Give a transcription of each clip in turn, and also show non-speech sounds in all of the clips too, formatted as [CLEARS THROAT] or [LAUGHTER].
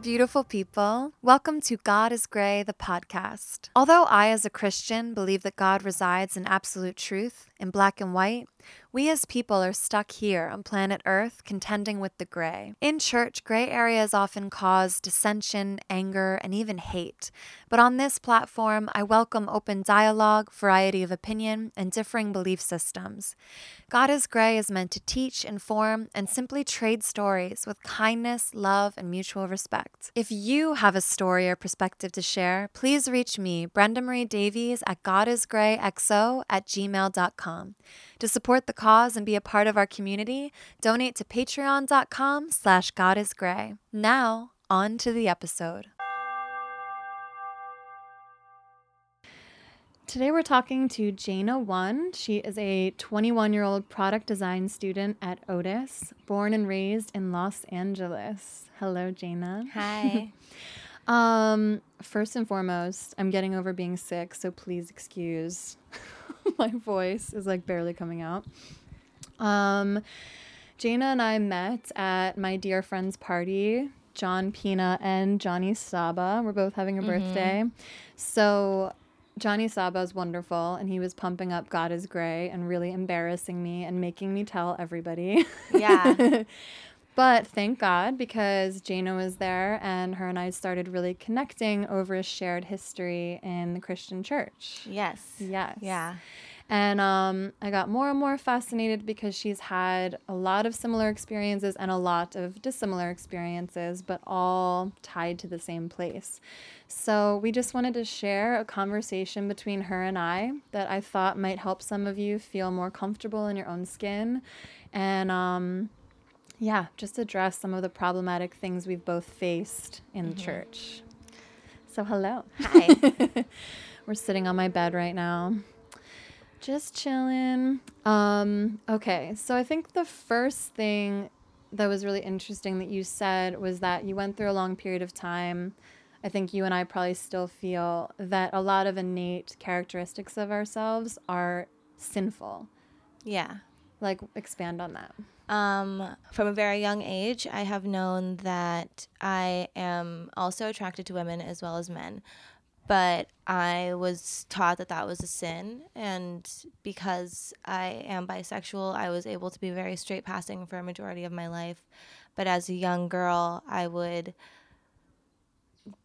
Beautiful people. Welcome to God is Gray, the podcast. Although I, as a Christian, believe that God resides in absolute truth, in black and white, we as people are stuck here on planet Earth contending with the gray. In church, gray areas often cause dissension, anger, and even hate. But on this platform, I welcome open dialogue, variety of opinion, and differing belief systems. God is Gray is meant to teach, inform, and simply trade stories with kindness, love, and mutual respect. If you have a story or perspective to share, please reach me, Brenda Marie Davies, at godisgrayxo at gmail.com. To support the cause and be a part of our community, donate to patreon.com slash godisgray. Now, on to the episode. Today we're talking to Jana One. She is a 21 year old product design student at Otis, born and raised in Los Angeles. Hello, Jana. Hi. [LAUGHS] um, first and foremost, I'm getting over being sick, so please excuse [LAUGHS] my voice is like barely coming out. Um, Jana and I met at my dear friend's party. John Pina and Johnny Saba were both having a mm-hmm. birthday. So Johnny Saba is wonderful, and he was pumping up God is Gray and really embarrassing me and making me tell everybody. Yeah. [LAUGHS] But thank God because Jana was there and her and I started really connecting over a shared history in the Christian church. Yes. Yes. Yeah. And um, I got more and more fascinated because she's had a lot of similar experiences and a lot of dissimilar experiences, but all tied to the same place. So we just wanted to share a conversation between her and I that I thought might help some of you feel more comfortable in your own skin. And um, yeah, just address some of the problematic things we've both faced in mm-hmm. the church. So, hello. Hi. [LAUGHS] We're sitting on my bed right now. Just chilling. Um, okay, so I think the first thing that was really interesting that you said was that you went through a long period of time. I think you and I probably still feel that a lot of innate characteristics of ourselves are sinful. Yeah. Like, expand on that. Um, from a very young age, I have known that I am also attracted to women as well as men. But I was taught that that was a sin. And because I am bisexual, I was able to be very straight passing for a majority of my life. But as a young girl, I would,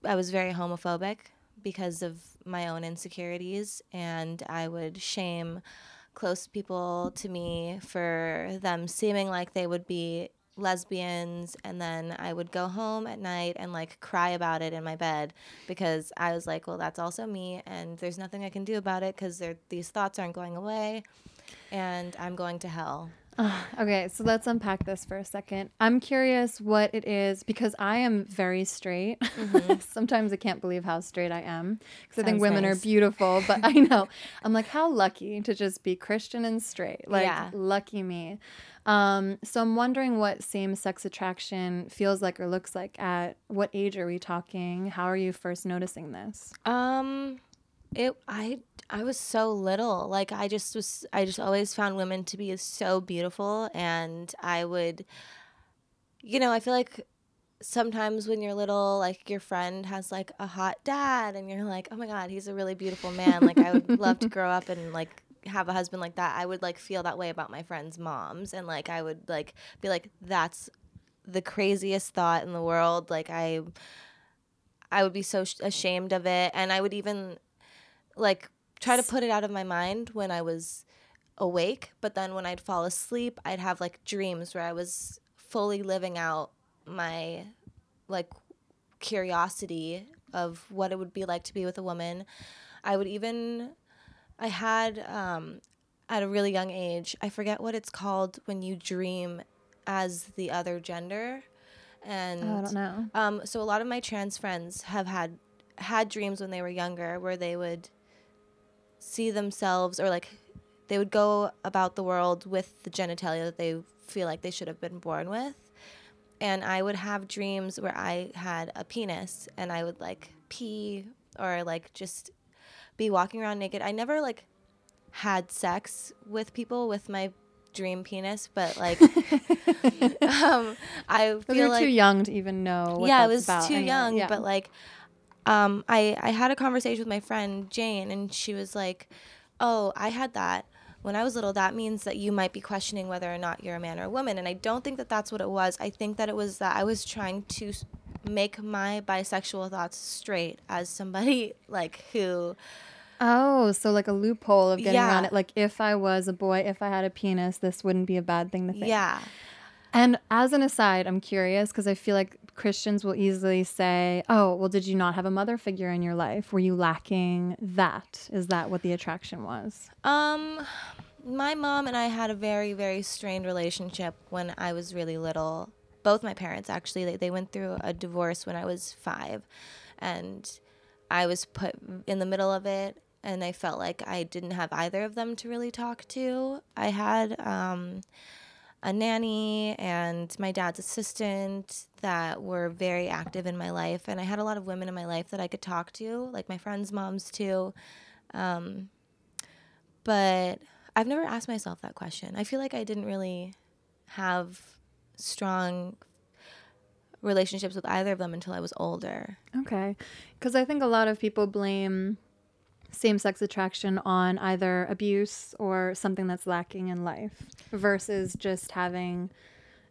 I was very homophobic because of my own insecurities. And I would shame close people to me for them seeming like they would be lesbians and then I would go home at night and like cry about it in my bed because I was like, well, that's also me and there's nothing I can do about it because these thoughts aren't going away and I'm going to hell. [SIGHS] okay, so let's unpack this for a second. I'm curious what it is because I am very straight. Mm-hmm. [LAUGHS] Sometimes I can't believe how straight I am because I think women nice. are beautiful, [LAUGHS] but I know I'm like, how lucky to just be Christian and straight. Like, yeah. lucky me. Um, so I'm wondering what same sex attraction feels like or looks like at what age are we talking? How are you first noticing this? Um, it I I was so little. Like I just was I just always found women to be so beautiful and I would you know, I feel like sometimes when you're little like your friend has like a hot dad and you're like, "Oh my god, he's a really beautiful man." like I would love to [LAUGHS] grow up and like have a husband like that. I would like feel that way about my friends' moms and like I would like be like that's the craziest thought in the world. Like I I would be so sh- ashamed of it and I would even like try to put it out of my mind when I was awake, but then when I'd fall asleep, I'd have like dreams where I was fully living out my like curiosity of what it would be like to be with a woman. I would even I had um, at a really young age. I forget what it's called when you dream as the other gender, and Oh, I don't know. Um, so a lot of my trans friends have had had dreams when they were younger where they would see themselves or like they would go about the world with the genitalia that they feel like they should have been born with. And I would have dreams where I had a penis and I would like pee or like just be walking around naked. I never like had sex with people with my dream penis, but like [LAUGHS] um I feel you're like too young to even know. What yeah, I was about too anyway. young, Yeah. but like, um, I I had a conversation with my friend Jane, and she was like, "Oh, I had that when I was little. That means that you might be questioning whether or not you're a man or a woman." And I don't think that that's what it was. I think that it was that I was trying to make my bisexual thoughts straight as somebody [LAUGHS] like who Oh, so like a loophole of getting around it. Like if I was a boy, if I had a penis, this wouldn't be a bad thing to think. yeah And as an aside, I'm curious because I feel like Christians will easily say, "Oh, well, did you not have a mother figure in your life? Were you lacking that? Is that what the attraction was?" Um, my mom and I had a very, very strained relationship when I was really little. Both my parents, actually, they, they went through a divorce when I was five. And I was put in the middle of it. And I felt like I didn't have either of them to really talk to. I had um, a nanny and my dad's assistant that were very active in my life. And I had a lot of women in my life that I could talk to, like my friends' moms, too. Um, but I've never asked myself that question. I feel like I didn't really have strong relationships with either of them until I was older. Okay. Because I think a lot of people blame same sex attraction on either abuse or something that's lacking in life versus just having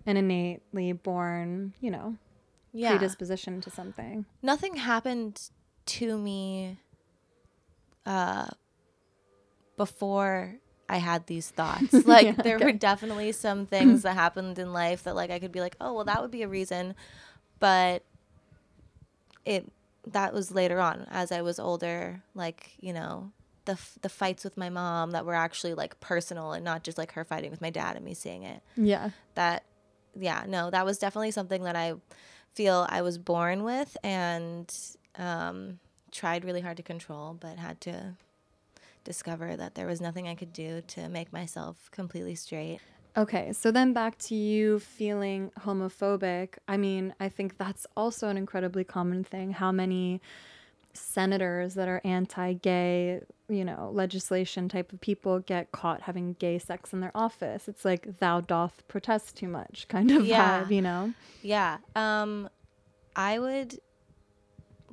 an innately born, you know, Yeah. predisposition to something. Nothing happened to me uh, before I had these thoughts. [LAUGHS] Like Yeah, there were definitely some things that happened in life that like I could be like, "Oh, well that would be a reason." But it that was later on as I was older, like, you know, the f- the fights with my mom that were actually like personal and not just like her fighting with my dad and me seeing it. Yeah. That yeah, no, that was definitely something that I feel I was born with and um, tried really hard to control, but had to discover that there was nothing I could do to make myself completely straight. Okay, so then back to you feeling homophobic. I mean, I think that's also an incredibly common thing. How many senators that are anti gay, you know, legislation type of people get caught having gay sex in their office? It's like, thou doth protest too much kind of Yeah. vibe, you know? Yeah. Um I would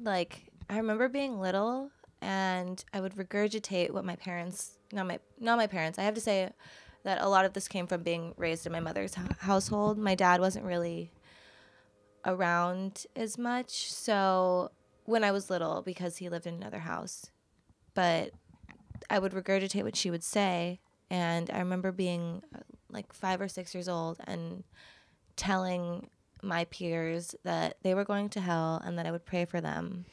like I remember being little and I would regurgitate what my parents not my not my parents. I have to say that a lot of this came from being raised in my mother's h- household. My dad wasn't really around as much. So when I was little because he lived in another house, but I would regurgitate what she would say and I remember being uh, like 5 or 6 years old and telling my peers that they were going to hell and that I would pray for them.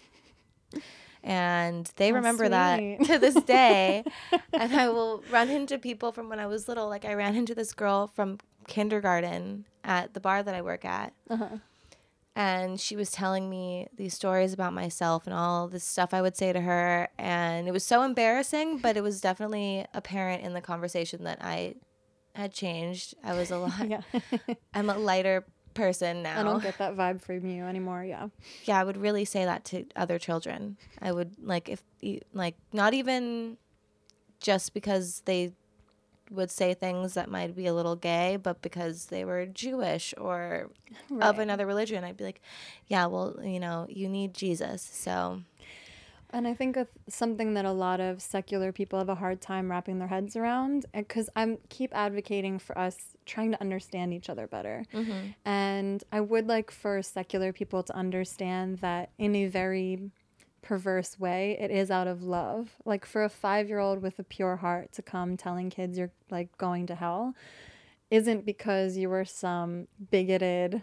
And they How remember that to this day. [LAUGHS] and I will run into people from when I was little. Like I ran into this girl from kindergarten at the bar that I work at. Uh-huh. And she was telling me these stories about myself and all this stuff I would say to her. And it was so embarrassing, but it was definitely apparent in the conversation that I had changed. I was a [LAUGHS] lot, Yeah. I'm a lighter person now. I don't get that vibe from you anymore. Yeah. yeah, I would really say that to other children. I would like if like not even just because they would say things that might be a little gay, but because they were Jewish or of another religion, I'd be like, yeah, well, you know, you need Jesus. So, And I think of something that a lot of secular people have a hard time wrapping their heads around, because I'm keep advocating for us trying to understand each other better. Mm-hmm. And I would like for secular people to understand that in a very perverse way, it is out of love. Like for a five year old with a pure heart to come telling kids you're like going to hell isn't because you were some bigoted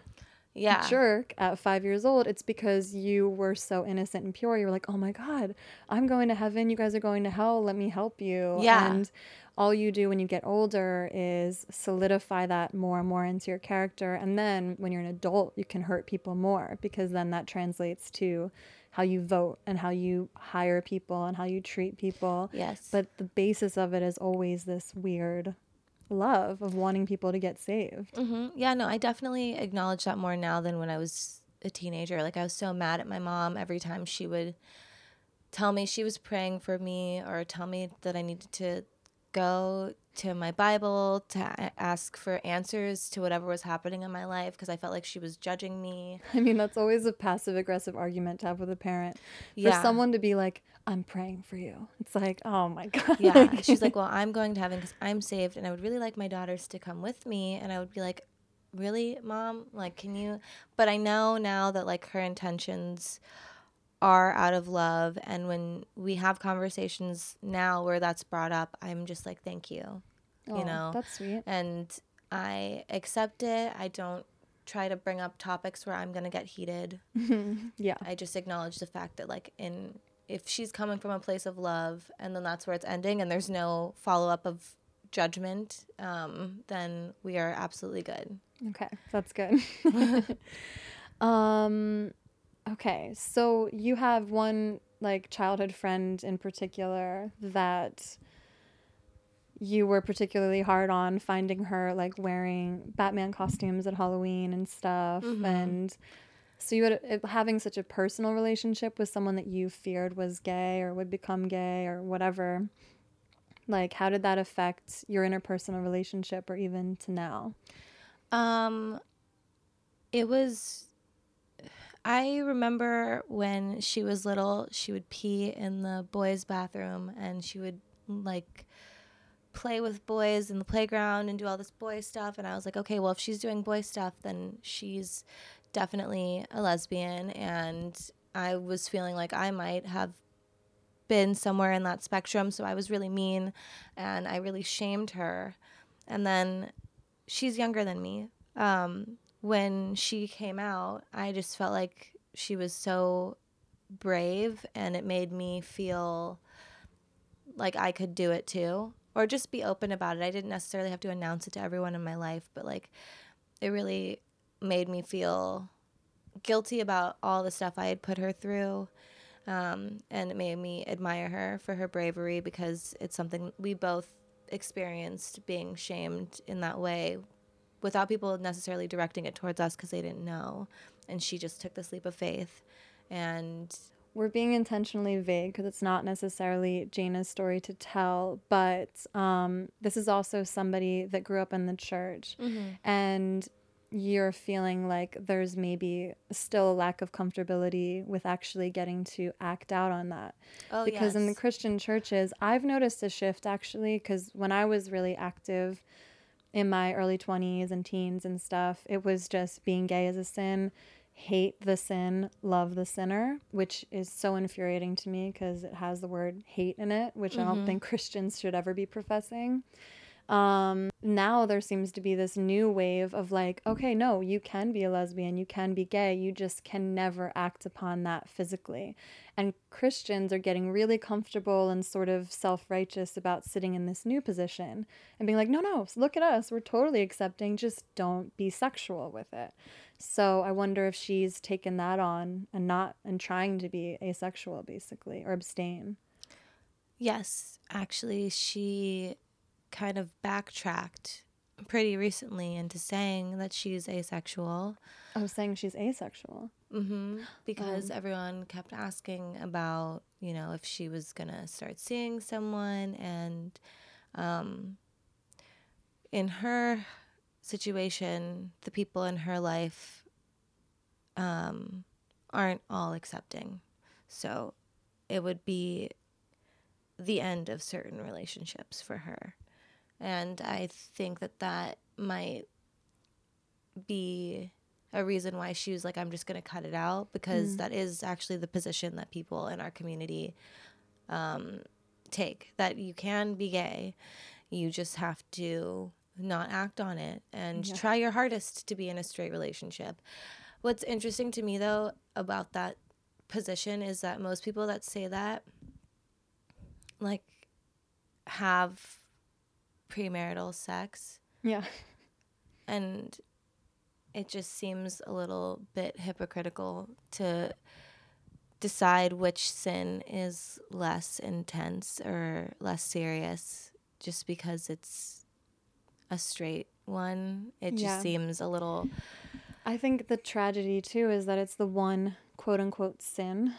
Yeah. jerk at five years old. It's because you were so innocent and pure. You were like, oh my God, I'm going to heaven. You guys are going to hell. Let me help you. Yeah. And all you do when you get older is solidify that more and more into your character. And then when you're an adult, you can hurt people more because then that translates to how you vote and how you hire people and how you treat people. Yes. But the basis of it is always this weird love of wanting people to get saved. hmm Yeah, no, I definitely acknowledge that more now than when I was a teenager. Like I was so mad at my mom every time she would tell me she was praying for me or tell me that I needed to go to my Bible to ask for answers to whatever was happening in my life because I felt like she was judging me. [LAUGHS] I mean, that's always a passive aggressive argument to have with a parent. For Yeah. someone to be like, I'm praying for you. It's like, oh my [LAUGHS] God. Yeah, she's like, "Well, I'm going to heaven because I'm saved, and I would really like my daughters to come with me." And I would be like, "Really, mom? Like, can you?" But I know now that like her intentions are out of love, and when we have conversations now where that's brought up, I'm just like, "Thank you," Oh, you know, That's sweet. and I accept it. I don't try to bring up topics where I'm gonna get heated. [LAUGHS] Yeah. I just acknowledge the fact that like in if she's coming from a place of love and then that's where it's ending and there's no follow up of judgment, um, then we are absolutely good. Okay. That's good. [LAUGHS] um, okay. So you have one like childhood friend in particular that you were particularly hard on finding her like wearing Batman costumes at Halloween and stuff and so you had having such a personal relationship with someone that you feared was gay or would become gay or whatever like how did that affect your interpersonal relationship or even to now Um, it was. I remember when she was little, she would pee in the boys' bathroom and she would like play with boys in the playground and do all this boy stuff. And I was like, okay, well, if she's doing boy stuff, then she's definitely a lesbian. And I was feeling like I might have been somewhere in that spectrum. So I was really mean and I really shamed her. And then she's younger than me. Um, when she came out, I just felt like she was so brave and it made me feel like I could do it too or just be open about it. I didn't necessarily have to announce it to everyone in my life, but like it really made me feel guilty about all the stuff I had put her through. Um, and it made me admire her for her bravery because it's something we both experienced being shamed in that way without people necessarily directing it towards us because they didn't know. And she just took this leap of faith. And we're being intentionally vague because it's not necessarily Jana's story to tell, but um, this is also somebody that grew up in the church. And you're feeling like there's maybe still a lack of comfortability with actually getting to act out on that. Oh, because in the. Christian churches, I've noticed a shift actually, because when I was really active in my early 20s and teens and stuff, it was just being gay is a sin, hate the sin, love the sinner, which is so infuriating to me because it has the word hate in it, which I don't mm-hmm. think [LAUGHS] Christians should ever be professing. Um, now there seems to be this new wave of like, okay, no, you can be a lesbian, you can be gay, you just can never act upon that physically. And Christians are getting really comfortable and sort of self righteous about sitting in this new position and being like, no, no, look at us, we're totally accepting, just don't be sexual with it. So I wonder if she's taken that on and not and trying to be asexual basically or abstain. yes, actually, she kind of backtracked pretty recently into saying that she's asexual. I was saying she's asexual. hmm Because everyone kept asking about, you know, if she was going to start seeing someone. And um, in her situation, the people in her life um, aren't all accepting. So it would be the end of certain relationships for her. And I think that that might be a reason why she was like, I'm just going to cut it out because that is actually the position that people in our community um, take that you can be gay. You just have to not act on it and Yeah. try your hardest to be in a straight relationship. What's interesting to me though about that position is that most people that say that like have premarital sex Yeah. and it just seems a little bit hypocritical to decide which sin is less intense or less serious just because it's a straight one. It just Yeah. seems a little I think the tragedy too is that it's the one quote unquote sin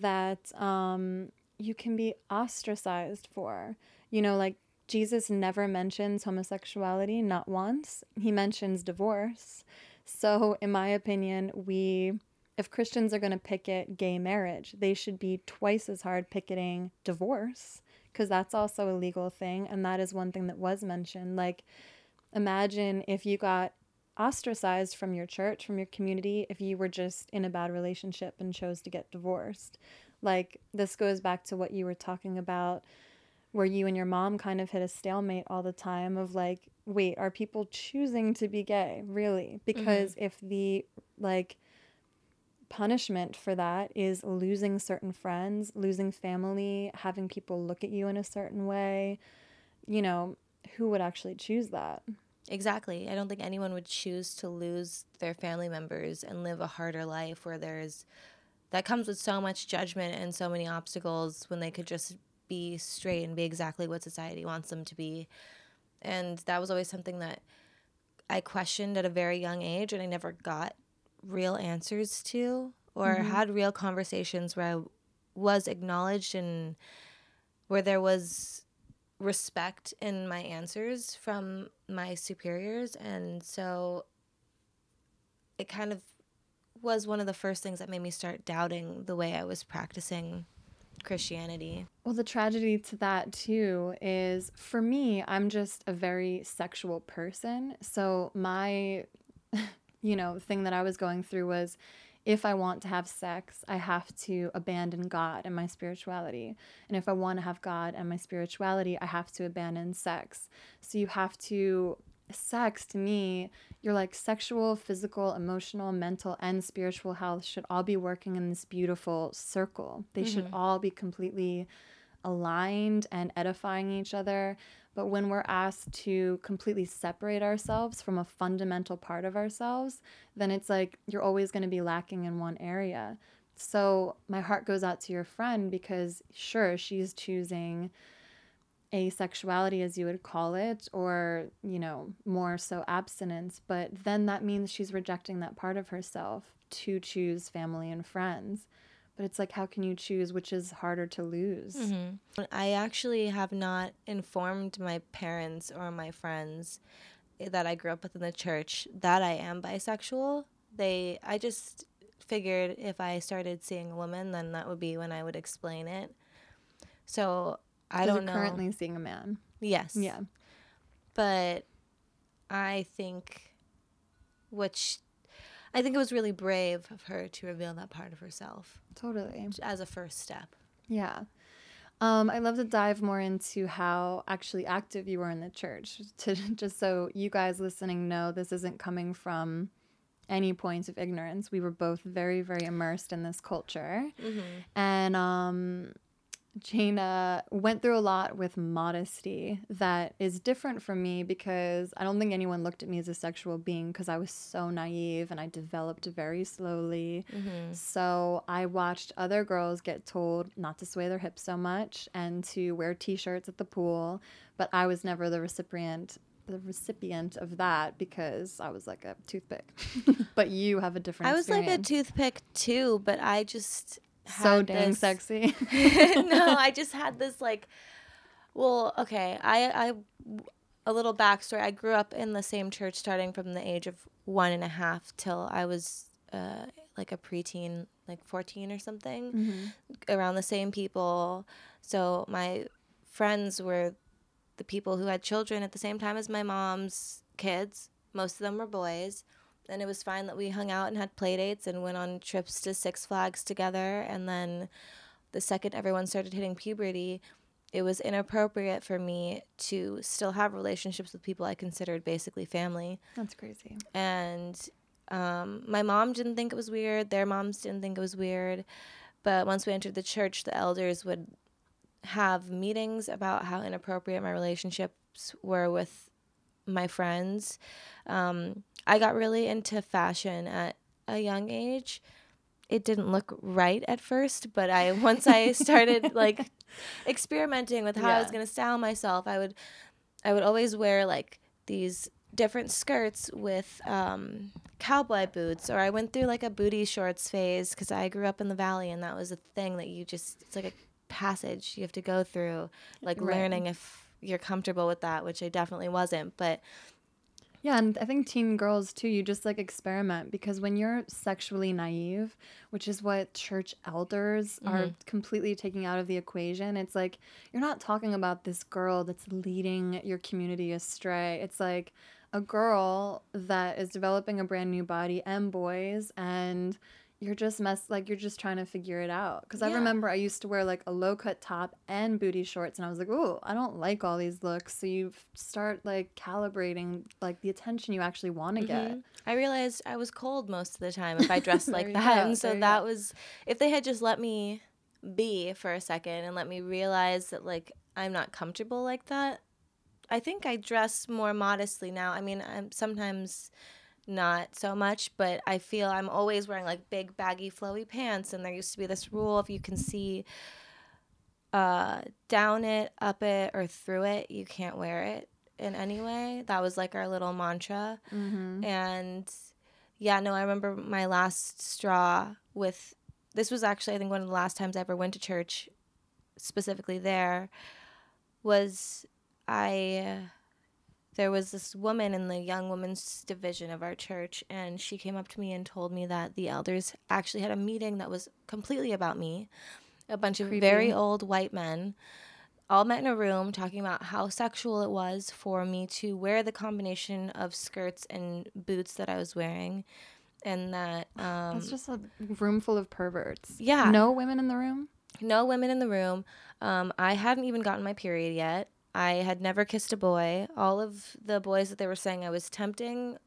that um, you can be ostracized for. You know, like Jesus never mentions homosexuality, not once. He mentions divorce. So, in my opinion, we, if Christians are going to picket gay marriage, they should be twice as hard picketing divorce because that's also a legal thing. And that is one thing that was mentioned. Like, imagine if you got ostracized from your church, from your community, if you were just in a bad relationship and chose to get divorced. Like, this goes back to what you were talking about, where you and your mom kind of hit a stalemate all the time of like, wait, are people choosing to be gay? Really? Mm-hmm. Because if the, like, punishment for that is losing certain friends, losing family, having people look at you in a certain way, you know, who would actually choose that? Exactly. I don't think anyone would choose to lose their family members and live a harder life where there's that comes with so much judgment and so many obstacles when they could just be straight and be exactly what society wants them to be. And that was always something that I questioned at a very young age and I never got real answers to or mm-hmm. had real conversations where I was acknowledged and where there was respect in my answers from my superiors and so it kind of was one of the first things that made me start doubting the way I was practicing Christianity. Well, the tragedy to that too is for me, I'm just a very sexual person. So, my, [LAUGHS] you know, thing that I was going through was if I want to have sex, I have to abandon God and my spirituality. And if I want to have God and my spirituality, I have to abandon sex. So, you have to, sex to me, your like sexual, physical, emotional, mental, and spiritual health should all be working in this beautiful circle. They should mm-hmm. all be completely aligned and edifying each other. But when we're asked to completely separate ourselves from a fundamental part of ourselves, then it's like you're always going to be lacking in one area. So my heart goes out to your friend because, sure, she's choosing asexuality, as you would call it, or, you know, more so abstinence. But then that means she's rejecting that part of herself to choose family and friends. But it's like, how can you choose which is harder to lose? Mm-hmm. I actually have not informed my parents or my friends eh, that I grew up with in the church that I am bisexual. They I just figured if I started seeing a woman then that would be when I would explain it. So I don't know. currently seeing a man. yes. Yeah. but I think, which I think it was really brave of her to reveal that part of herself Totally. as a first step. Yeah. Um, I'd love to dive more into how actually active you were in the church. [LAUGHS] To just so you guys listening know, this isn't coming from any point of ignorance. We were both very, very immersed in this culture, and um, Jana went through a lot with modesty that is different from me because I don't think anyone looked at me as a sexual being because I was so naive and I developed very slowly. Mm-hmm. So I watched other girls get told not to sway their hips so much and to wear t-shirts at the pool, but I was never the recipient the recipient of that because I was like a toothpick. [LAUGHS] but you have a different I was like a toothpick too, but I just so dang this- sexy. [LAUGHS] no, I just had this like, well, okay, I, I, a little backstory. I grew up in the same church starting from the age of one and a half till I was uh, like a preteen, like 14 or something, around the same people. So my friends were the people who had children at the same time as my mom's kids. Most of them were boys. And it was fine that we hung out and had play dates and went on trips to Six Flags together. And then the second everyone started hitting puberty, it was inappropriate for me to still have relationships with people I considered basically family. That's crazy. And um, my mom didn't think it was weird. Their moms didn't think it was weird. But once we entered the church, the elders would have meetings about how inappropriate my relationships were with my friends. Um, I got really into fashion at a young age. It didn't look right at first, but I [LAUGHS] once I started like experimenting with how I was going to style myself, I would I would always wear like these different skirts with um, cowboy boots, or I went through like a booty shorts phase because I grew up in the valley, and that was a thing that you just it's like a passage you have to go through, like Right. learning if you're comfortable with that, which I definitely wasn't. But Yeah, and I think teen girls too, you just like experiment because when you're sexually naive, which is what church elders are mm-hmm. completely taking out of the equation, it's like you're not talking about this girl that's leading your community astray. It's like a girl that is developing a brand new body and boys and you're just mess like you're just trying to figure it out because i remember i used to wear like a low cut top and booty shorts and i was like oh i don't like all these looks so you start like calibrating like the attention you actually want to get Mhm. I realized I was cold most of the time if I dressed [LAUGHS] like that. go, and so that go. was if they had just let me be for a second and let me realize that like I'm not comfortable like that. I think I dress more modestly now. I mean, I'm sometimes not so much, but I feel I'm always wearing like big baggy flowy pants and there used to be this rule if you can see uh down it, up it or through it, you can't wear it in any way. That was like our little mantra. mm-hmm. And yeah, no, I remember my last straw with this was actually I think one of the last times I ever went to church specifically there was I there was this woman in the young women's division of our church and she came up to me and told me that the elders actually had a meeting that was completely about me. A bunch of very old white men all met in a room talking about how sexual it was for me to wear the combination of skirts and boots that I was wearing and that um That's just a room full of perverts. Yeah. No women in the room? no women in the room. Um, I hadn't even gotten my period yet. I had never kissed a boy. All of the boys that they were saying I was tempting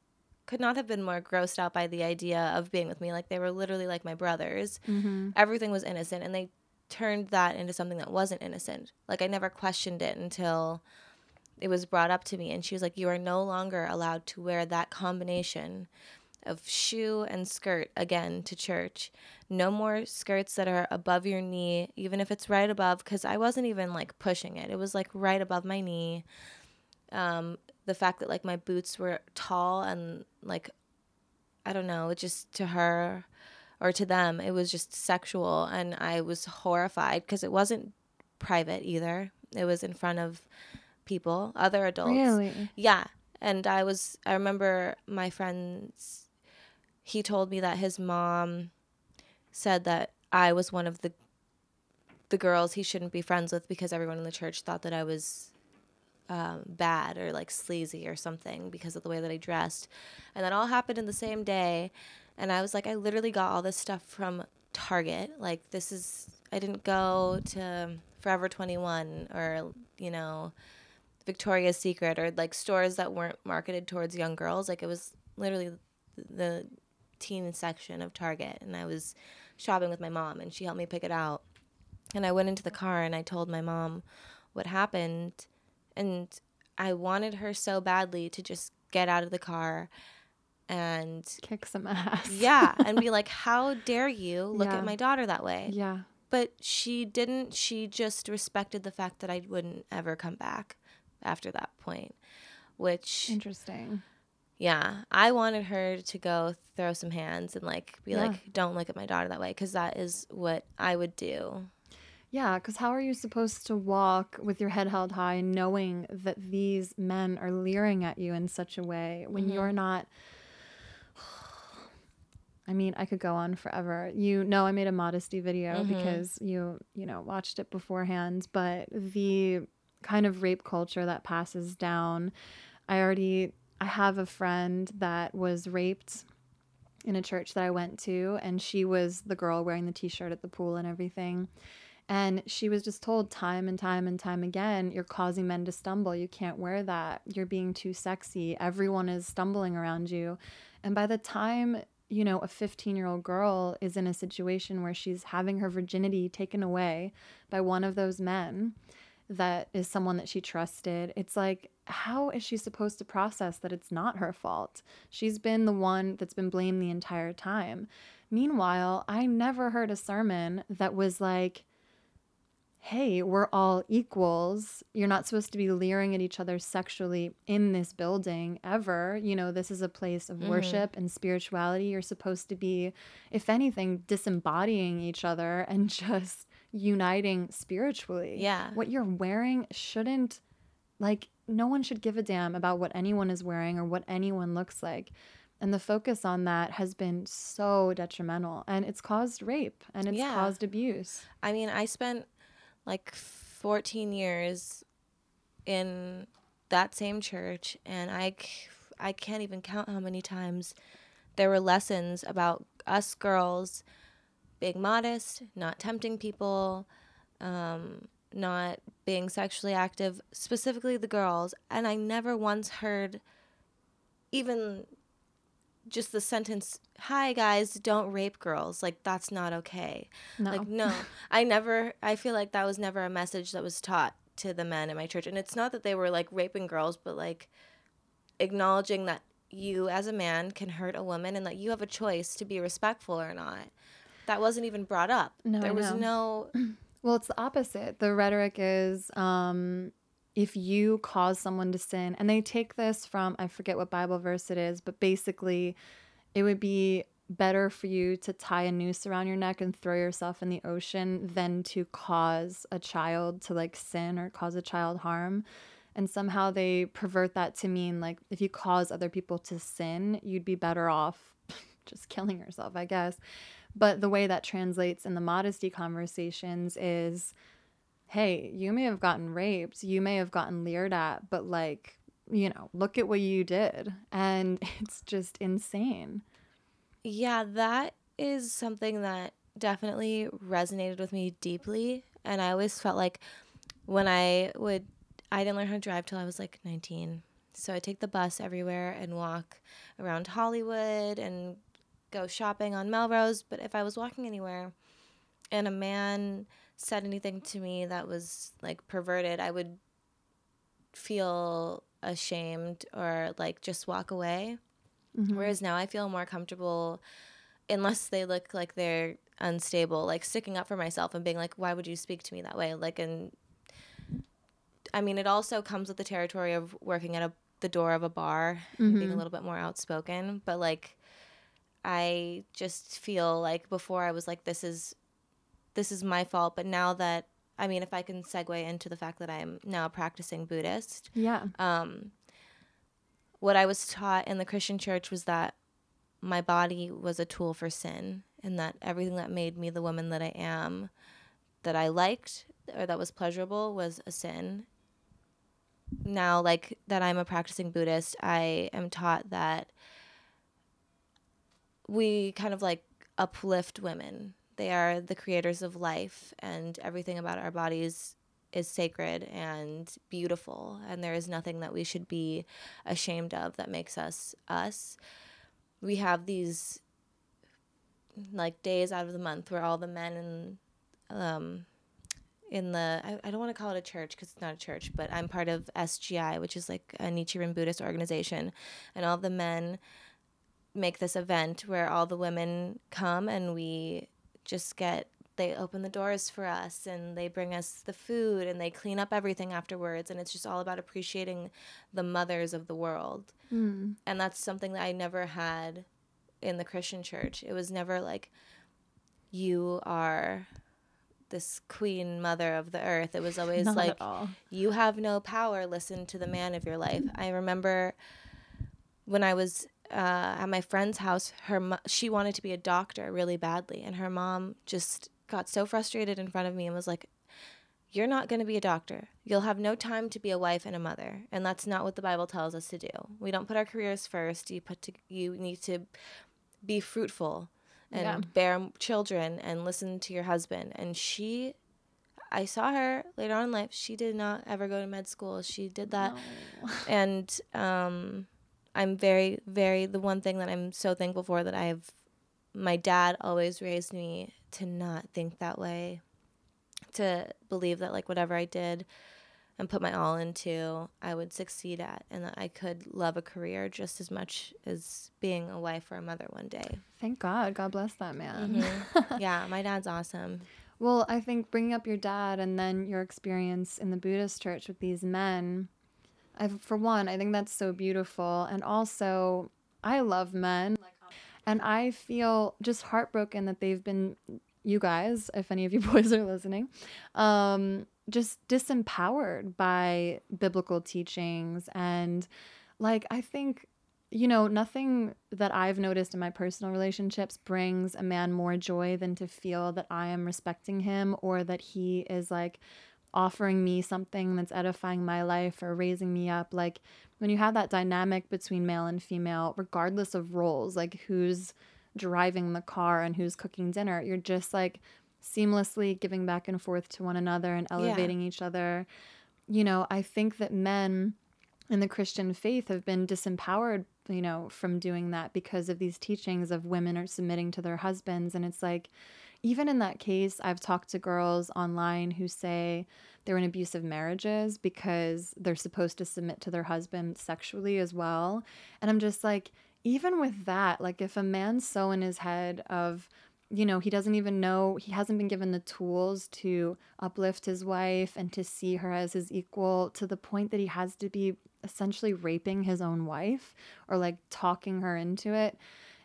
could not have been more grossed out by the idea of being with me. Like they were literally like my brothers. Mm-hmm. Everything was innocent, and they turned that into something that wasn't innocent. Like I never questioned it until it was brought up to me, and she was like, "You are no longer allowed to wear that combination." Of shoe and skirt again to church. No more skirts that are above your knee, even if it's right above, because I wasn't even like pushing it. It was like right above my knee. Um, the fact that like my boots were tall and like, I don't know, it just to her or to them, it was just sexual. And I was horrified because it wasn't private either, it was in front of people, other adults. Really? Yeah. And I was, I remember my friends, he told me that his mom said that I was one of the the girls he shouldn't be friends with because everyone in the church thought that I was um, bad or like sleazy or something because of the way that I dressed. And that all happened in the same day. And I was like, I literally got all this stuff from Target. Like, this is, I didn't go to Forever 21 or, you know, Victoria's Secret or like stores that weren't marketed towards young girls. Like, it was literally the teen section of Target. And I was shopping with my mom and she helped me pick it out. And I went into the car and I told my mom what happened. And I wanted her so badly to just get out of the car and Kick some ass. yeah, [LAUGHS] and be like, "How dare you look Yeah. at my daughter that way?" Yeah. But she didn't. She just respected the fact that I wouldn't ever come back after that point. Which, Interesting. Yeah, I wanted her to go throw some hands and like be Yeah. like, "Don't look at my daughter that way," because that is what I would do. Yeah, because how are you supposed to walk with your head held high knowing that these men are leering at you in such a way when Mm-hmm. you're not? [SIGHS] I mean, I could go on forever. You know, I made a modesty video Mhm. because you, you know, watched it beforehand, but the kind of rape culture that passes down, I already, I have a friend that was raped in a church that I went to, and she was the girl wearing the t shirt at the pool and everything. And she was just told time and time and time again, you're causing men to stumble. You can't wear that. You're being too sexy. Everyone is stumbling around you. And by the time, you know, a 15 year old girl is in a situation where she's having her virginity taken away by one of those men that is someone that she trusted, it's like, how is she supposed to process that it's not her fault? She's been the one that's been blamed the entire time. Meanwhile, I never heard a sermon that was like, hey, we're all equals. You're not supposed to be leering at each other sexually in this building ever. You know, this is a place of mm-hmm. worship and spirituality. You're supposed to be, if anything, disembodying each other and [LAUGHS] just uniting spiritually. Yeah. What you're wearing shouldn't, like, no one should give a damn about what anyone is wearing or what anyone looks like. And the focus on that has been so detrimental and it's caused rape and it's yeah. caused abuse. I mean, I spent like 14 years in that same church and I I can't even count how many times there were lessons about us girls being modest, not tempting people, um, not being sexually active, specifically the girls. And I never once heard even just the sentence, Hi guys, don't rape girls. Like, that's not okay. No. Like, no. [LAUGHS] I never, I feel like that was never a message that was taught to the men in my church. And it's not that they were like raping girls, but like acknowledging that you as a man can hurt a woman and that you have a choice to be respectful or not. That wasn't even brought up. No, there was no. [CLEARS THROAT] Well, it's the opposite. The rhetoric is um, if you cause someone to sin, and they take this from, I forget what Bible verse it is, but basically, it would be better for you to tie a noose around your neck and throw yourself in the ocean than to cause a child to like sin or cause a child harm. And somehow they pervert that to mean like if you cause other people to sin, you'd be better off just killing yourself, I guess. But the way that translates in the modesty conversations is hey, you may have gotten raped, you may have gotten leered at, but like, you know, look at what you did. And [LAUGHS] it's just insane. Yeah, that is something that definitely resonated with me deeply. And I always felt like when I would, I didn't learn how to drive till I was like 19. So I take the bus everywhere and walk around Hollywood and go shopping on Melrose, but if I was walking anywhere and a man said anything to me that was like perverted, I would feel ashamed or like just walk away. Mm-hmm. Whereas now I feel more comfortable unless they look like they're unstable, like sticking up for myself and being like, why would you speak to me that way? Like, and I mean, it also comes with the territory of working at a, the door of a bar, mm-hmm. being a little bit more outspoken, but like, I just feel like before I was like this is this is my fault, but now that I mean if I can segue into the fact that I'm now a practicing Buddhist. Yeah. Um what I was taught in the Christian church was that my body was a tool for sin and that everything that made me the woman that I am that I liked or that was pleasurable was a sin. Now like that I'm a practicing Buddhist, I am taught that we kind of like uplift women. They are the creators of life, and everything about our bodies is sacred and beautiful, and there is nothing that we should be ashamed of that makes us us. We have these like days out of the month where all the men in um in the I, I don't want to call it a church because it's not a church, but I'm part of SGI, which is like a Nichiren Buddhist organization, and all the men make this event where all the women come and we just get they open the doors for us and they bring us the food and they clean up everything afterwards. And it's just all about appreciating the mothers of the world. Mm. and that's something that i never had in the christian church. It was never like you are this queen mother of the earth. It was [LAUGHS] always Not like you have no power. Listen to the man of your life. I remember when i was uh, at my friend's house, her mo- she wanted to be a doctor really badly, and her mom just got so frustrated in front of me and was like, "You're not going to be a doctor. You'll have no time to be a wife and a mother, and that's not what the Bible tells us to do. We don't put our careers first. You put to, you need to be fruitful and yeah. bear children and listen to your husband." And she I saw her later on in life. She did not ever go to med school. She did that. No. And um, I'm very, very, the one thing that I'm so thankful for that I've, my dad always raised me to not think that way, to believe that like whatever I did and put my all into, I would succeed at, and that I could love a career just as much as being a wife or a mother one day. Thank God. God bless that man. Mhm. [LAUGHS] yeah, my dad's awesome. Well, I think bringing up your dad and then your experience in the Buddhist church with these men, I, for one, I think that's so beautiful. And also, I love men. And I feel just heartbroken that they've been, you guys, if any of you [LAUGHS] boys are listening, um, just disempowered by biblical teachings. And like, I think you know, nothing that I've noticed in my personal relationships brings a man more joy than to feel that I am respecting him or that he is like offering me something that's edifying my life or raising me up. Like when you have that dynamic between male and female, regardless of roles, like who's driving the car and who's cooking dinner, you're just like seamlessly giving back and forth to one another and elevating each other. You know, I think that men in the Christian faith have been disempowered, you know, from doing that because of these teachings of women are submitting to their husbands. And it's like, even in that case, I've talked to girls online who say they're in abusive marriages because they're supposed to submit to their husband sexually as well. And I'm just like, even with that, like if a man's so in his head of, you know, he doesn't even know, he hasn't been given the tools to uplift his wife and to see her as his equal to the point that he has to be essentially raping his own wife or like talking her into it.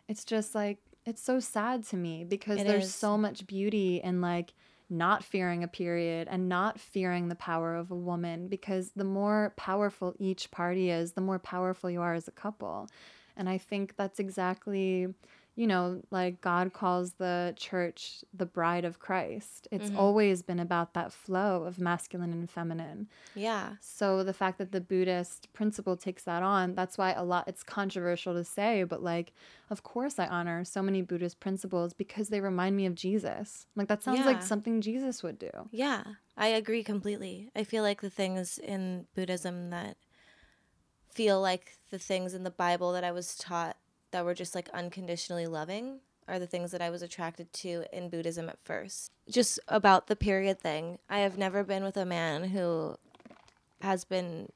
It's just like, it's so sad to me because It there's is. so much beauty in like not fearing a period and not fearing the power of a woman because the more powerful each party is, the more powerful you are as a couple. And I think that's exactly, you know, like God calls the church the bride of Christ. It's mm-hmm. always been about that flow of masculine and feminine. Yeah. So the fact that the Buddhist principle takes that on, that's why a lot it's controversial to say, but like of course I honor so many Buddhist principles because they remind me of Jesus. Like that sounds like something Jesus would do. Yeah, I agree completely. I feel like the things in Buddhism that feel like the things in the Bible that I was taught that were just like unconditionally loving are the things that I was attracted to in Buddhism at first. Just about the period thing, I have never been with a man who has been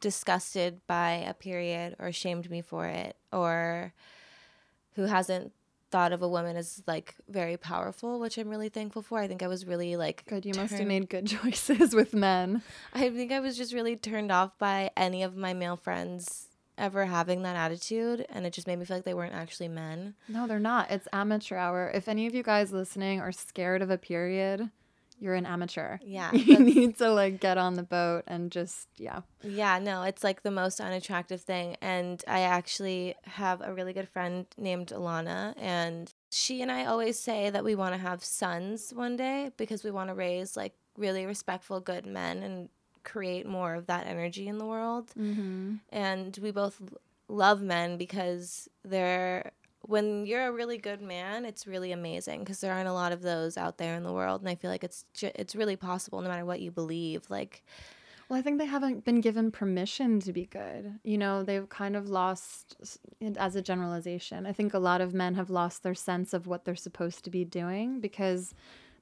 disgusted by a period or shamed me for it or who hasn't thought of a woman as like very powerful, which I'm really thankful for. I think I was really like Good, you must have made good [LAUGHS] choices with men. I think I was just really turned off by any of my male friends ever having that attitude and it just made me feel like they weren't actually men. No, they're not. It's amateur hour. If any of you guys listening are scared of a period, you're an amateur. [LAUGHS] Yeah, You need to like get on the boat and just yeah. Yeah, no, it's like the most unattractive thing. And I actually have a really good friend named Alana, and she and I always say that we want to have sons one day because we want to raise like really respectful, good men and create more of that energy in the world. Mm-hmm. And we both love men because they're when you're a really good man, it's really amazing because there aren't a lot of those out there in the world, and I feel like it's ju- it's really possible no matter what you believe. Like, Well, I think they haven't been given permission to be good. You know, they've kind of lost, as a generalization, I think a lot of men have lost their sense of what they're supposed to be doing because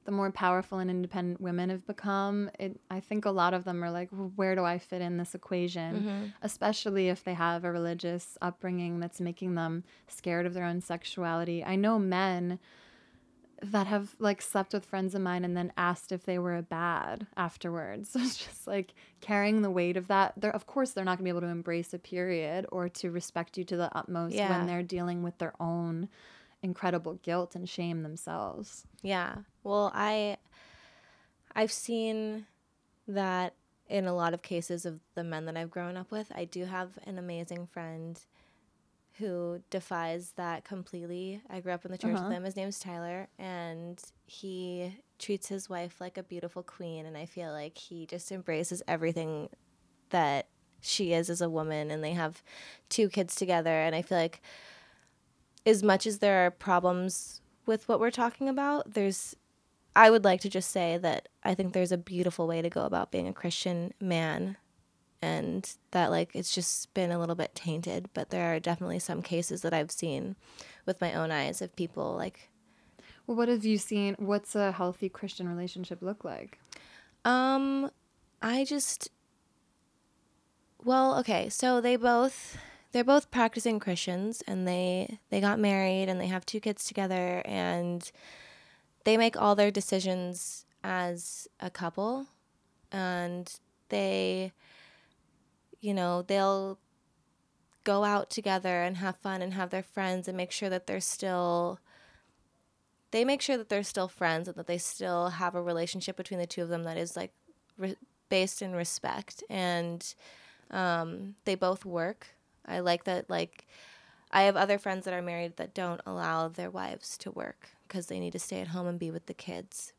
the more powerful and independent women have become, it, I think a lot of them are like, well, where do I fit in this equation? Mm-hmm. Especially if they have a religious upbringing that's making them scared of their own sexuality. I know men that have like slept with friends of mine and then asked if they were a bad afterwards. So [LAUGHS] it's just like carrying the weight of that. They're of course they're not gonna be able to embrace a period or to respect you to the utmost Yeah. when they're dealing with their own incredible guilt and shame themselves. Yeah. Well, I I've seen that in a lot of cases of the men that I've grown up with. I do have an amazing friend who defies that completely. I grew up in the church Uh-huh. with him. His name's Tyler and he treats his wife like a beautiful queen and I feel like he just embraces everything that she is as a woman and they have two kids together and I feel like as much as there are problems with what we're talking about, there's I would like to just say that I think there's a beautiful way to go about being a Christian man and that like it's just been a little bit tainted, but there are definitely some cases that I've seen with my own eyes of people like Well, what have you seen? What's a healthy Christian relationship look like? um I just well, okay, so they both they're both practicing Christians and they they got married and they have two kids together and they make all their decisions as a couple. And they you know, they'll go out together and have fun and have their friends and make sure that they're still they make sure that they're still friends and that they still have a relationship between the two of them that is like re- based in respect. And um, they both work i like that like i have other friends that are married that don't allow their wives to work because they need to stay at home and be with the kids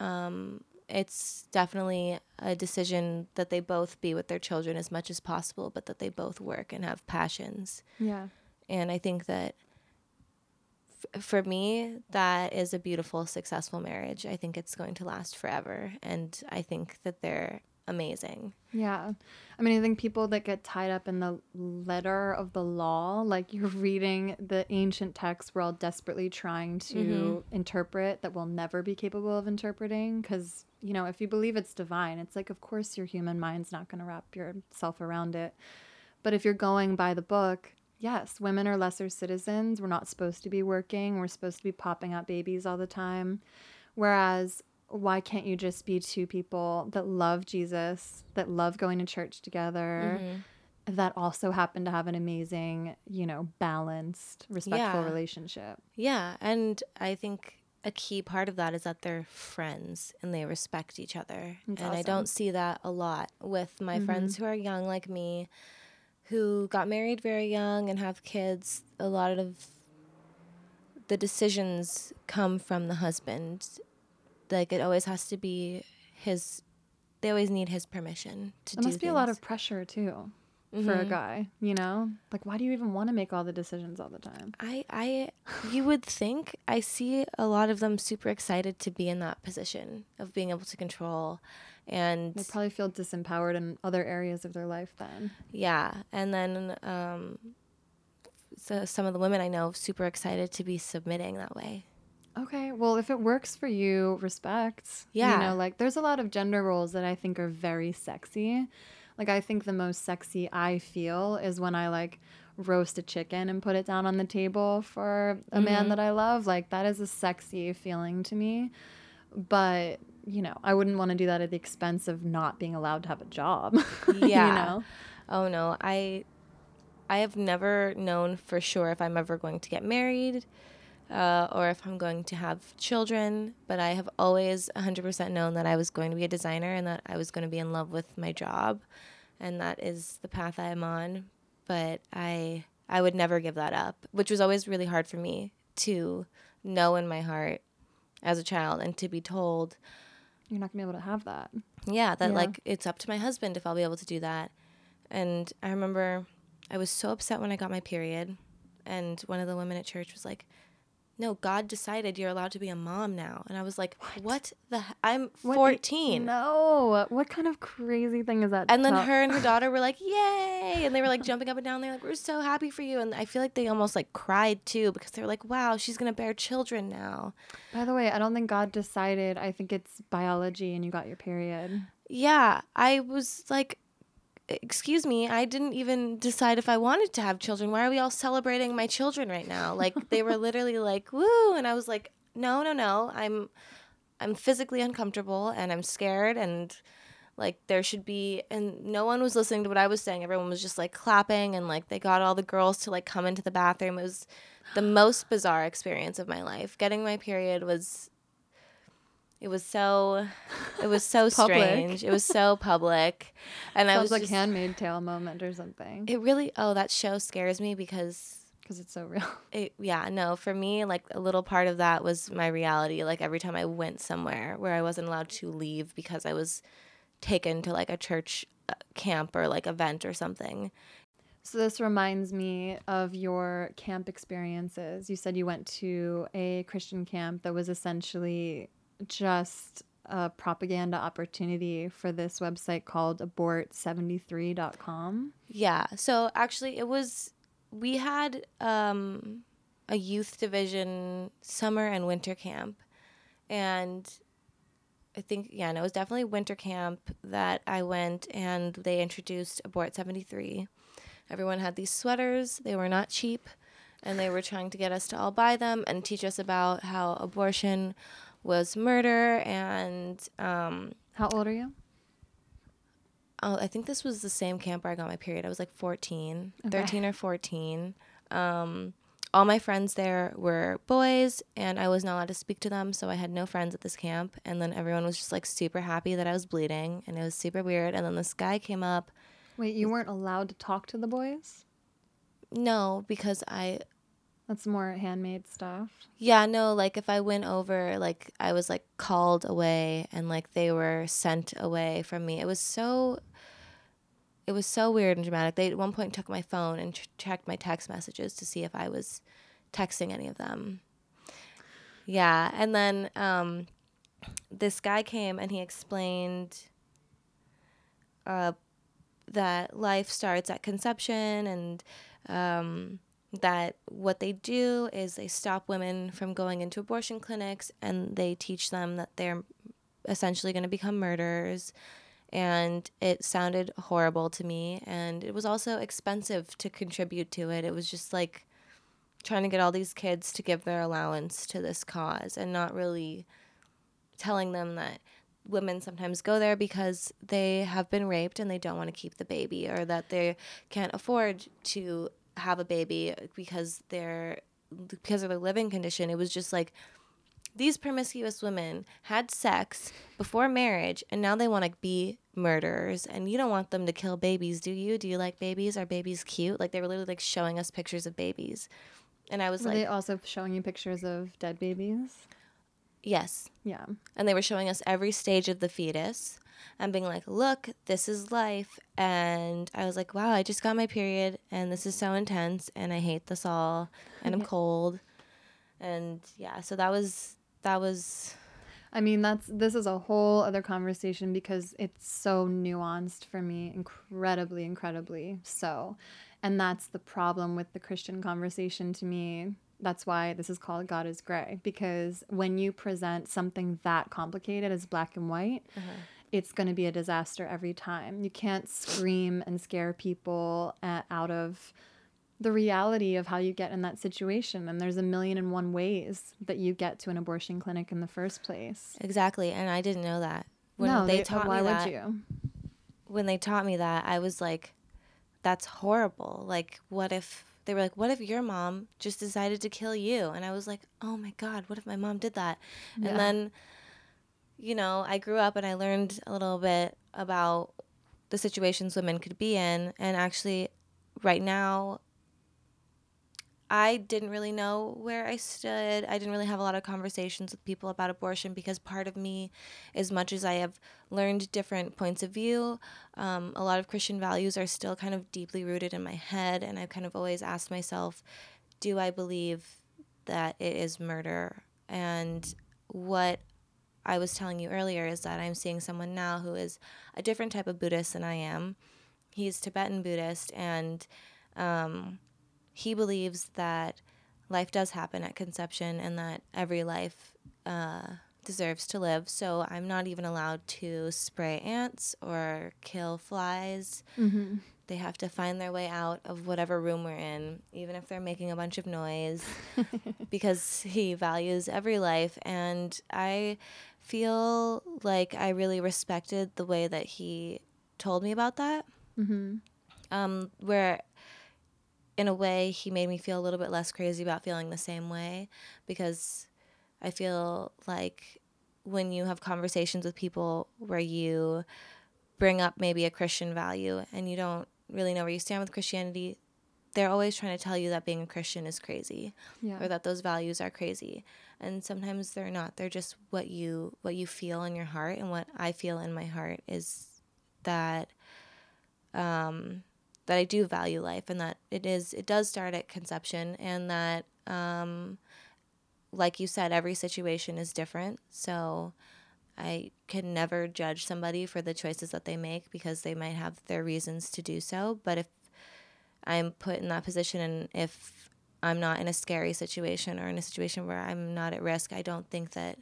um, it's definitely a decision that they both be with their children as much as possible but that they both work and have passions Yeah. and I think that f- for me, that is a beautiful, successful marriage. I think it's going to last forever. And I think that they're amazing. Yeah. I mean, I think people that get tied up in the letter of the law, like you're reading the ancient texts, we're all desperately trying to mm-hmm. interpret that we'll never be capable of interpreting. Because, you know, if you believe it's divine, it's like, of course, your human mind's not going to wrap yourself around it. But if you're going by the book, yes, women are lesser citizens. We're not supposed to be working. We're supposed to be popping out babies all the time. Whereas, why can't you just be two people that love Jesus, that love going to church together, mm-hmm. that also happen to have an amazing, you know, balanced, respectful Yeah. relationship? Yeah. And I think a key part of that is that they're friends and they respect each other. That's and I don't see that a lot with my mm-hmm. friends who are young like me, who got married very young and have kids. A lot of the decisions come from the husband. Like it always has to be his. They always need his permission to There must be a lot of pressure too for a guy, you know? Like, why do you even want to make all the decisions all the time? I, I, you would think I see a lot of them super excited to be in that position of being able to control, and They probably feel disempowered in other areas of their life then. yeah, and then um, so some of the women I know super excited to be submitting that way. Okay, well, if it works for you, respect. Yeah. You know, like there's a lot of gender roles that I think are very sexy. Like, I think the most sexy I feel is when I like roast a chicken and put it down on the table for a man mm-hmm. that I love. Like, that is a sexy feeling to me. But, you know, I wouldn't want to do that at the expense of not being allowed to have a job. [LAUGHS] Yeah. you know? Oh no, I, I have never known for sure if I'm ever going to get married. Uh, or if I'm going to have children, but I have always 100% known that I was going to be a designer and that I was going to be in love with my job, and that is the path I am on. But I I would never give that up, which was always really hard for me to know in my heart as a child and to be told, You're not going to be able to have that. yeah, that Yeah. like it's up to my husband if I'll be able to do that. And I remember I was so upset when I got my period, and one of the women at church was like, "No, God decided you're allowed to be a mom now." And I was like, "What, the? H- I'm What- 14." No. What kind of crazy thing is that? And then to- her and her [LAUGHS] daughter were like, "Yay!" And they were like jumping up and down. They're like, "We're so happy for you!" And I feel like they almost like cried too because they were like, "Wow, she's gonna bear children now." By the way, I don't think God decided. I think it's biology and you got your period. Yeah, I was like, excuse me, I didn't even decide if I wanted to have children. Why are we all celebrating my children right now? Like they were [LAUGHS] literally like, woo, and I was like, no, no, no. I'm I'm physically uncomfortable and I'm scared and like there should be and no one was listening to what I was saying. Everyone was just like clapping and like they got all the girls to like come into the bathroom. It was the most bizarre experience of my life. Getting my period was it was so it was so [LAUGHS] strange. It was so public. And I Sounds was like just, Handmaid Tale moment or something. it really oh that show scares me because Because it's so real. [LAUGHS] it, yeah, no, for me, like a little part of that was my reality. Like every time I went somewhere where I wasn't allowed to leave because I was taken to like a church uh, camp or like event or something. So this reminds me of your camp experiences. You said you went to a Christian camp that was essentially just a propaganda opportunity for this website called abort73.com. Yeah. So actually, it was, we had um, a youth division summer and winter camp. And I think, yeah, and it was definitely winter camp that I went and they introduced Abort 73. Everyone had these sweaters, they were not cheap, and they were trying to get us to all buy them and teach us about how abortion was murder and. Um, how old are you? Oh, I think this was the same camp where I got my period. I was like 14, okay. 13 or 14. Um, all my friends there were boys, and I was not allowed to speak to them, so I had no friends at this camp. And then everyone was just like super happy that I was bleeding, and it was super weird. And then this guy came up. Wait, you weren't allowed to talk to the boys? No, because I. That's more Handmaid stuff. Yeah, no, like if I went over, like I was like called away and like they were sent away from me. It was so it was so weird and dramatic. They at one point took my phone and ch- checked my text messages to see if I was texting any of them. Yeah, and then um, this guy came and he explained uh, that life starts at conception and um, that what they do is they stop women from going into abortion clinics and they teach them that they're essentially going to become murderers. And it sounded horrible to me and it was also expensive to contribute to it. It was just like trying to get all these kids to give their allowance to this cause and not really telling them that women sometimes go there because they have been raped and they don't want to keep the baby or that they can't afford to have a baby because they're because of their living condition it was just like these promiscuous women had sex before marriage and now they want to be murderers and you don't want them to kill babies do you? Do you like babies? Are babies cute? Like they were literally like showing us pictures of babies. And i was were like they also showing you pictures of dead babies? Yes. Yeah. And they were showing us every stage of the fetus and being like look this is life and i was like wow i just got my period and this is so intense and i hate this all and i'm [LAUGHS] cold and yeah so that was that was I mean, that's this is a whole other conversation because it's so nuanced for me, incredibly, incredibly so. And that's the problem with the Christian conversation to me. That's why this is called God is Gray because when you present something that complicated as black and white, uh-huh. It's going to be a disaster every time. You can't scream and scare people uh, out of the reality of how you get in that situation. And there's a million and one ways that you get to an abortion clinic in the first place. Exactly. And I didn't know that. When no, they, they taught why me that, would you? When they taught me that, I was like, that's horrible. Like, what if they were like, what if your mom just decided to kill you? And I was like, oh my God, what if my mom did that? Yeah. And then, you know, I grew up and I learned a little bit about the situations women could be in. And actually, right now, I didn't really know where I stood. I didn't really have a lot of conversations with people about abortion because part of me, as much as I have learned different points of view, um, a lot of Christian values are still kind of deeply rooted in my head. And I've kind of always asked myself, do I believe that it is murder? And what I was telling you earlier is that I'm seeing someone now who is a different type of Buddhist than I am. He's Tibetan Buddhist and um, he believes that life does happen at conception and that every life uh, deserves to live. So I'm not even allowed to spray ants or kill flies. Mm-hmm. They have to find their way out of whatever room we're in, even if they're making a bunch of noise, [LAUGHS] because he values every life. And I feel like I really respected the way that he told me about that. Mm-hmm. Um, where in a way, he made me feel a little bit less crazy about feeling the same way because I feel like when you have conversations with people where you bring up maybe a Christian value and you don't really know where you stand with Christianity, they're always trying to tell you that being a Christian is crazy yeah. or that those values are crazy. And sometimes they're not. They're just what you what you feel in your heart and what I feel in my heart is that um that I do value life and that it is it does start at conception and that um, like you said, every situation is different. So I can never judge somebody for the choices that they make because they might have their reasons to do so. But if I'm put in that position and if I'm not in a scary situation or in a situation where I'm not at risk, I don't think that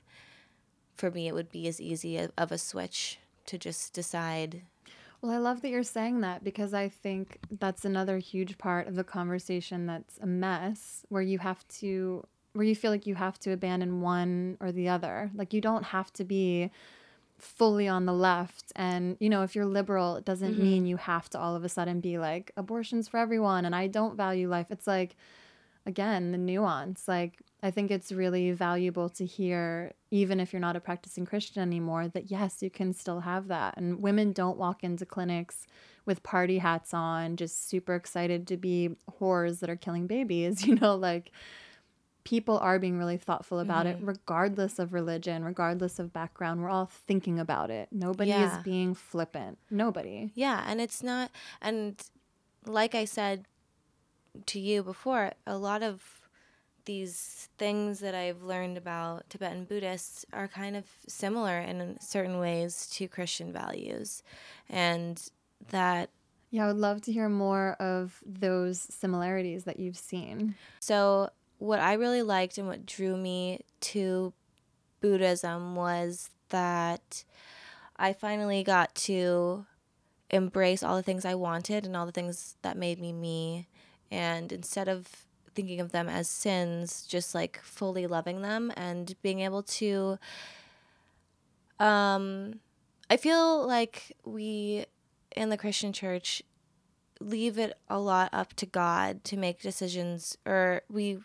for me it would be as easy of a switch to just decide. Well, I love that you're saying that because I think that's another huge part of the conversation that's a mess where you have to where you feel like you have to abandon one or the other. Like you don't have to be fully on the left and you know if you're liberal it doesn't mm-hmm. mean you have to all of a sudden be like abortions for everyone and I don't value life. It's like again the nuance like i think it's really valuable to hear even if you're not a practicing christian anymore that yes you can still have that and women don't walk into clinics with party hats on just super excited to be whores that are killing babies [LAUGHS] you know like people are being really thoughtful about mm-hmm. it regardless of religion regardless of background we're all thinking about it nobody yeah. is being flippant nobody yeah and it's not and like i said to you before a lot of these things that i've learned about tibetan buddhists are kind of similar in certain ways to christian values and that yeah, I would love to hear more of those similarities that you've seen. So, what I really liked and what drew me to Buddhism was that I finally got to embrace all the things I wanted and all the things that made me me. And instead of thinking of them as sins, just like fully loving them and being able to. Um, I feel like we in the Christian church leave it a lot up to God to make decisions or we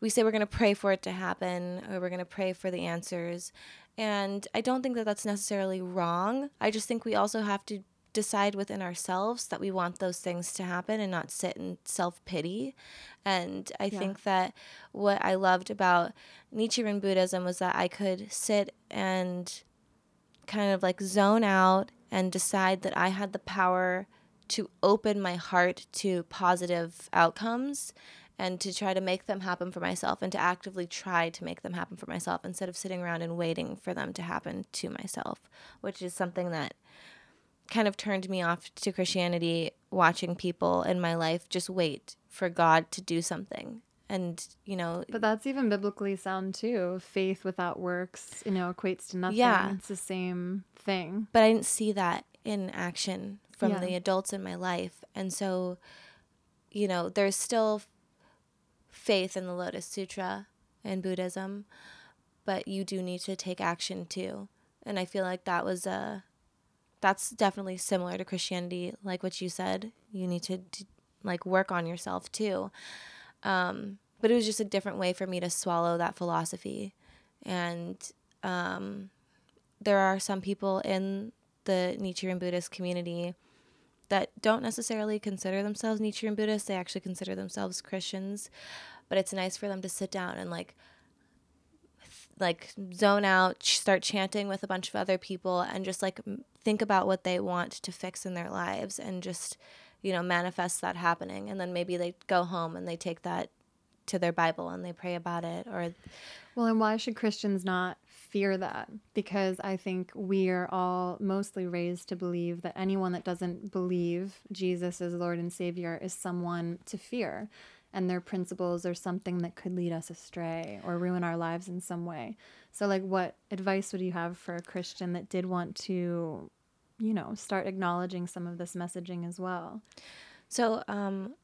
we say we're going to pray for it to happen or we're going to pray for the answers. And I don't think that that's necessarily wrong. I just think we also have to decide within ourselves that we want those things to happen and not sit in self pity. And I yeah. think that what I loved about Nichiren Buddhism was that I could sit and kind of like zone out and decide that I had the power to open my heart to positive outcomes and to try to make them happen for myself and to actively try to make them happen for myself instead of sitting around and waiting for them to happen to myself, which is something that kind of turned me off to Christianity watching people in my life just wait for God to do something. And, you know. But that's even biblically sound too. Faith without works, you know, equates to nothing. Yeah. It's the same thing. But I didn't see that in action from yeah. the adults in my life. And so, you know, there's still faith in the Lotus Sutra in Buddhism, but you do need to take action too. And I feel like that was a that's definitely similar to Christianity, like what you said. You need to, to like work on yourself too. Um, but it was just a different way for me to swallow that philosophy. And um, there are some people in the Nichiren Buddhist community that don't necessarily consider themselves Nichiren Buddhists. They actually consider themselves Christians. But it's nice for them to sit down and like like zone out, start chanting with a bunch of other people and just like think about what they want to fix in their lives and just you know manifest that happening and then maybe they go home and they take that to their bible and they pray about it or well and why should christians not fear that because I think we are all mostly raised to believe that anyone that doesn't believe Jesus is Lord and Savior is someone to fear and their principles are something that could lead us astray or ruin our lives in some way. So like what advice would you have for a Christian that did want to you know start acknowledging some of this messaging as well? So um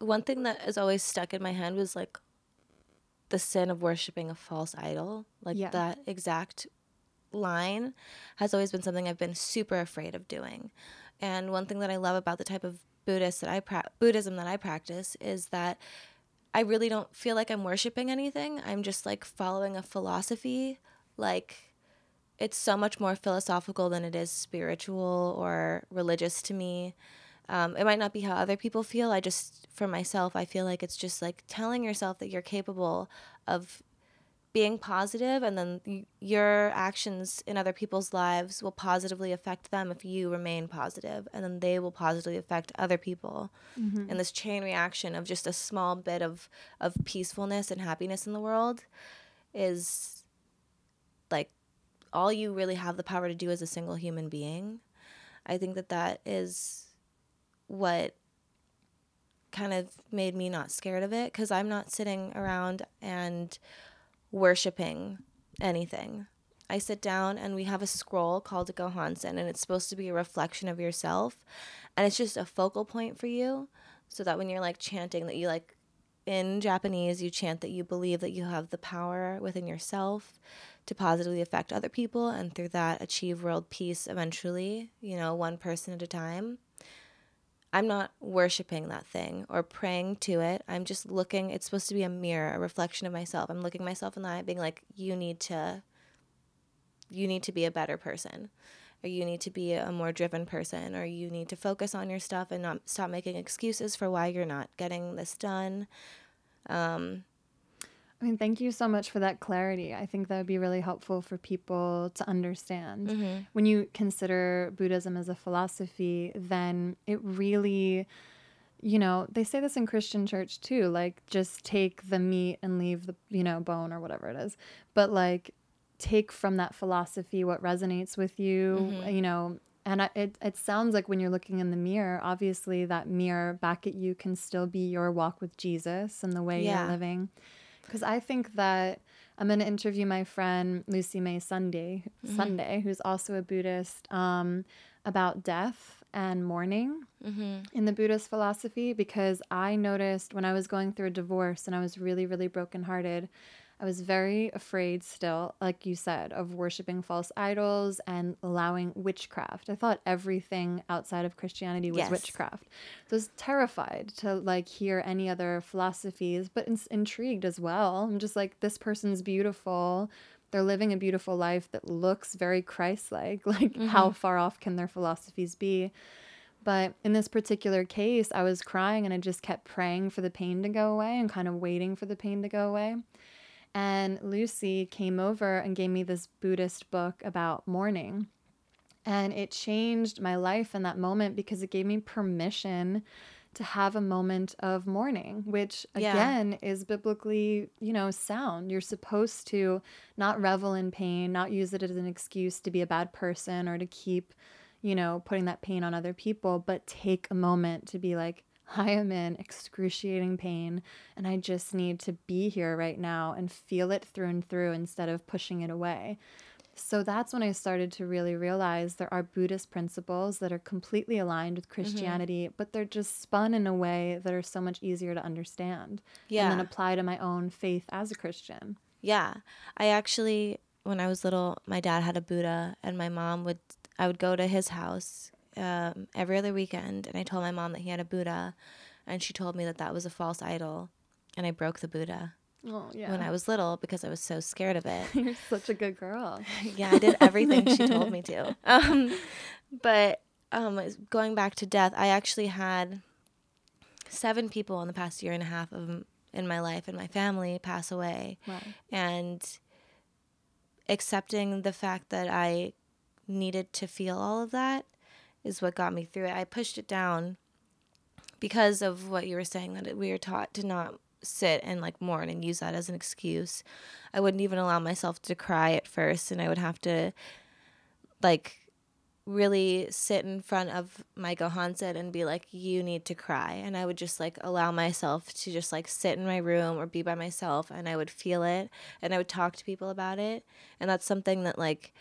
one thing that has always stuck in my head was like the sin of worshiping a false idol, like yeah. that exact line, has always been something I've been super afraid of doing. And one thing that I love about the type of Buddhist that I pra- Buddhism that I practice is that I really don't feel like I'm worshiping anything. I'm just like following a philosophy. Like it's so much more philosophical than it is spiritual or religious to me. Um, it might not be how other people feel. I just, for myself, I feel like it's just like telling yourself that you're capable of being positive and then y- your actions in other people's lives will positively affect them if you remain positive and then they will positively affect other people Mm-hmm. and this chain reaction of just a small bit of of peacefulness and happiness in the world is like all you really have the power to do as a single human being i think that that is what kind of made me not scared of it because i'm not sitting around and worshiping anything. I sit down and we have a scroll called a Gohonzon and it's supposed to be a reflection of yourself and it's just a focal point for you so that when you're like chanting that you like in japanese you chant that you believe that you have the power within yourself to positively affect other people and through that achieve world peace eventually you know one person at a time i'm not worshiping that thing or praying to it. I'm just looking it's supposed to be a mirror a reflection of myself. I'm looking myself in the eye being like you need to you need to be a better person or you need to be a more driven person or you need to focus on your stuff and not stop making excuses for why you're not getting this done. Um, I mean, thank you so much for that clarity. I think that would be really helpful for people to understand. Mm-hmm. When you consider Buddhism as a philosophy, then it really, you know, they say this in Christian church too, like just take the meat and leave the, you know, bone or whatever it is. But like take from that philosophy what resonates with you, Mm-hmm. you know, and it, it sounds like when you're looking in the mirror, obviously that mirror back at you can still be your walk with Jesus and the way Yeah. you're living. Because I think that I'm going to interview my friend Lucy May Sunday, Mm-hmm. Sunday, who's also a Buddhist, um, about death and mourning Mm-hmm. in the Buddhist philosophy. Because I noticed when I was going through a divorce and I was really, really brokenhearted, I was very afraid still, like you said, of worshiping false idols and allowing witchcraft. I thought everything outside of Christianity was Yes. witchcraft. So I was terrified to like hear any other philosophies, but in- intrigued as well. I'm just like, this person's beautiful. They're living a beautiful life that looks very Christ-like. [LAUGHS] Like, mm-hmm. how far off can their philosophies be? But in this particular case, I was crying and I just kept praying for the pain to go away and kind of waiting for the pain to go away. And Lucy came over and gave me this Buddhist book about mourning. And it changed my life in that moment because it gave me permission to have a moment of mourning, which Yeah. again is biblically, you know, sound. You're supposed to not revel in pain, not use it as an excuse to be a bad person or to keep, you know, putting that pain on other people, but take a moment to be like, I am in excruciating pain and I just need to be here right now and feel it through and through instead of pushing it away. So that's when I started to really realize there are Buddhist principles that are completely aligned with mm-hmm. Christianity, but they're just spun in a way that are so much easier to understand and Yeah. then apply to my own faith as a Christian. Yeah. I actually, when I was little, my dad had a Buddha, and my mom would, I would go to his house um, every other weekend, and I told my mom that he had a Buddha, and she told me that that was a false idol, and I broke the Buddha Oh, yeah. when I was little because I was so scared of it. [LAUGHS] You're such a good girl. [LAUGHS] yeah, I did everything she told me to. [LAUGHS] Um, but um, going back to death, I actually had seven people in the past year and a half of in my life and my family pass away, Wow. and accepting the fact that I needed to feel all of that is what got me through it. I pushed it down because of what you were saying that we were taught to not sit and like mourn and use that as an excuse. I wouldn't even allow myself to cry at first and I would have to like really sit in front of my Gohonzon and be like, you need to cry. And I would just like allow myself to just like sit in my room or be by myself and I would feel it and I would talk to people about it. And that's something that like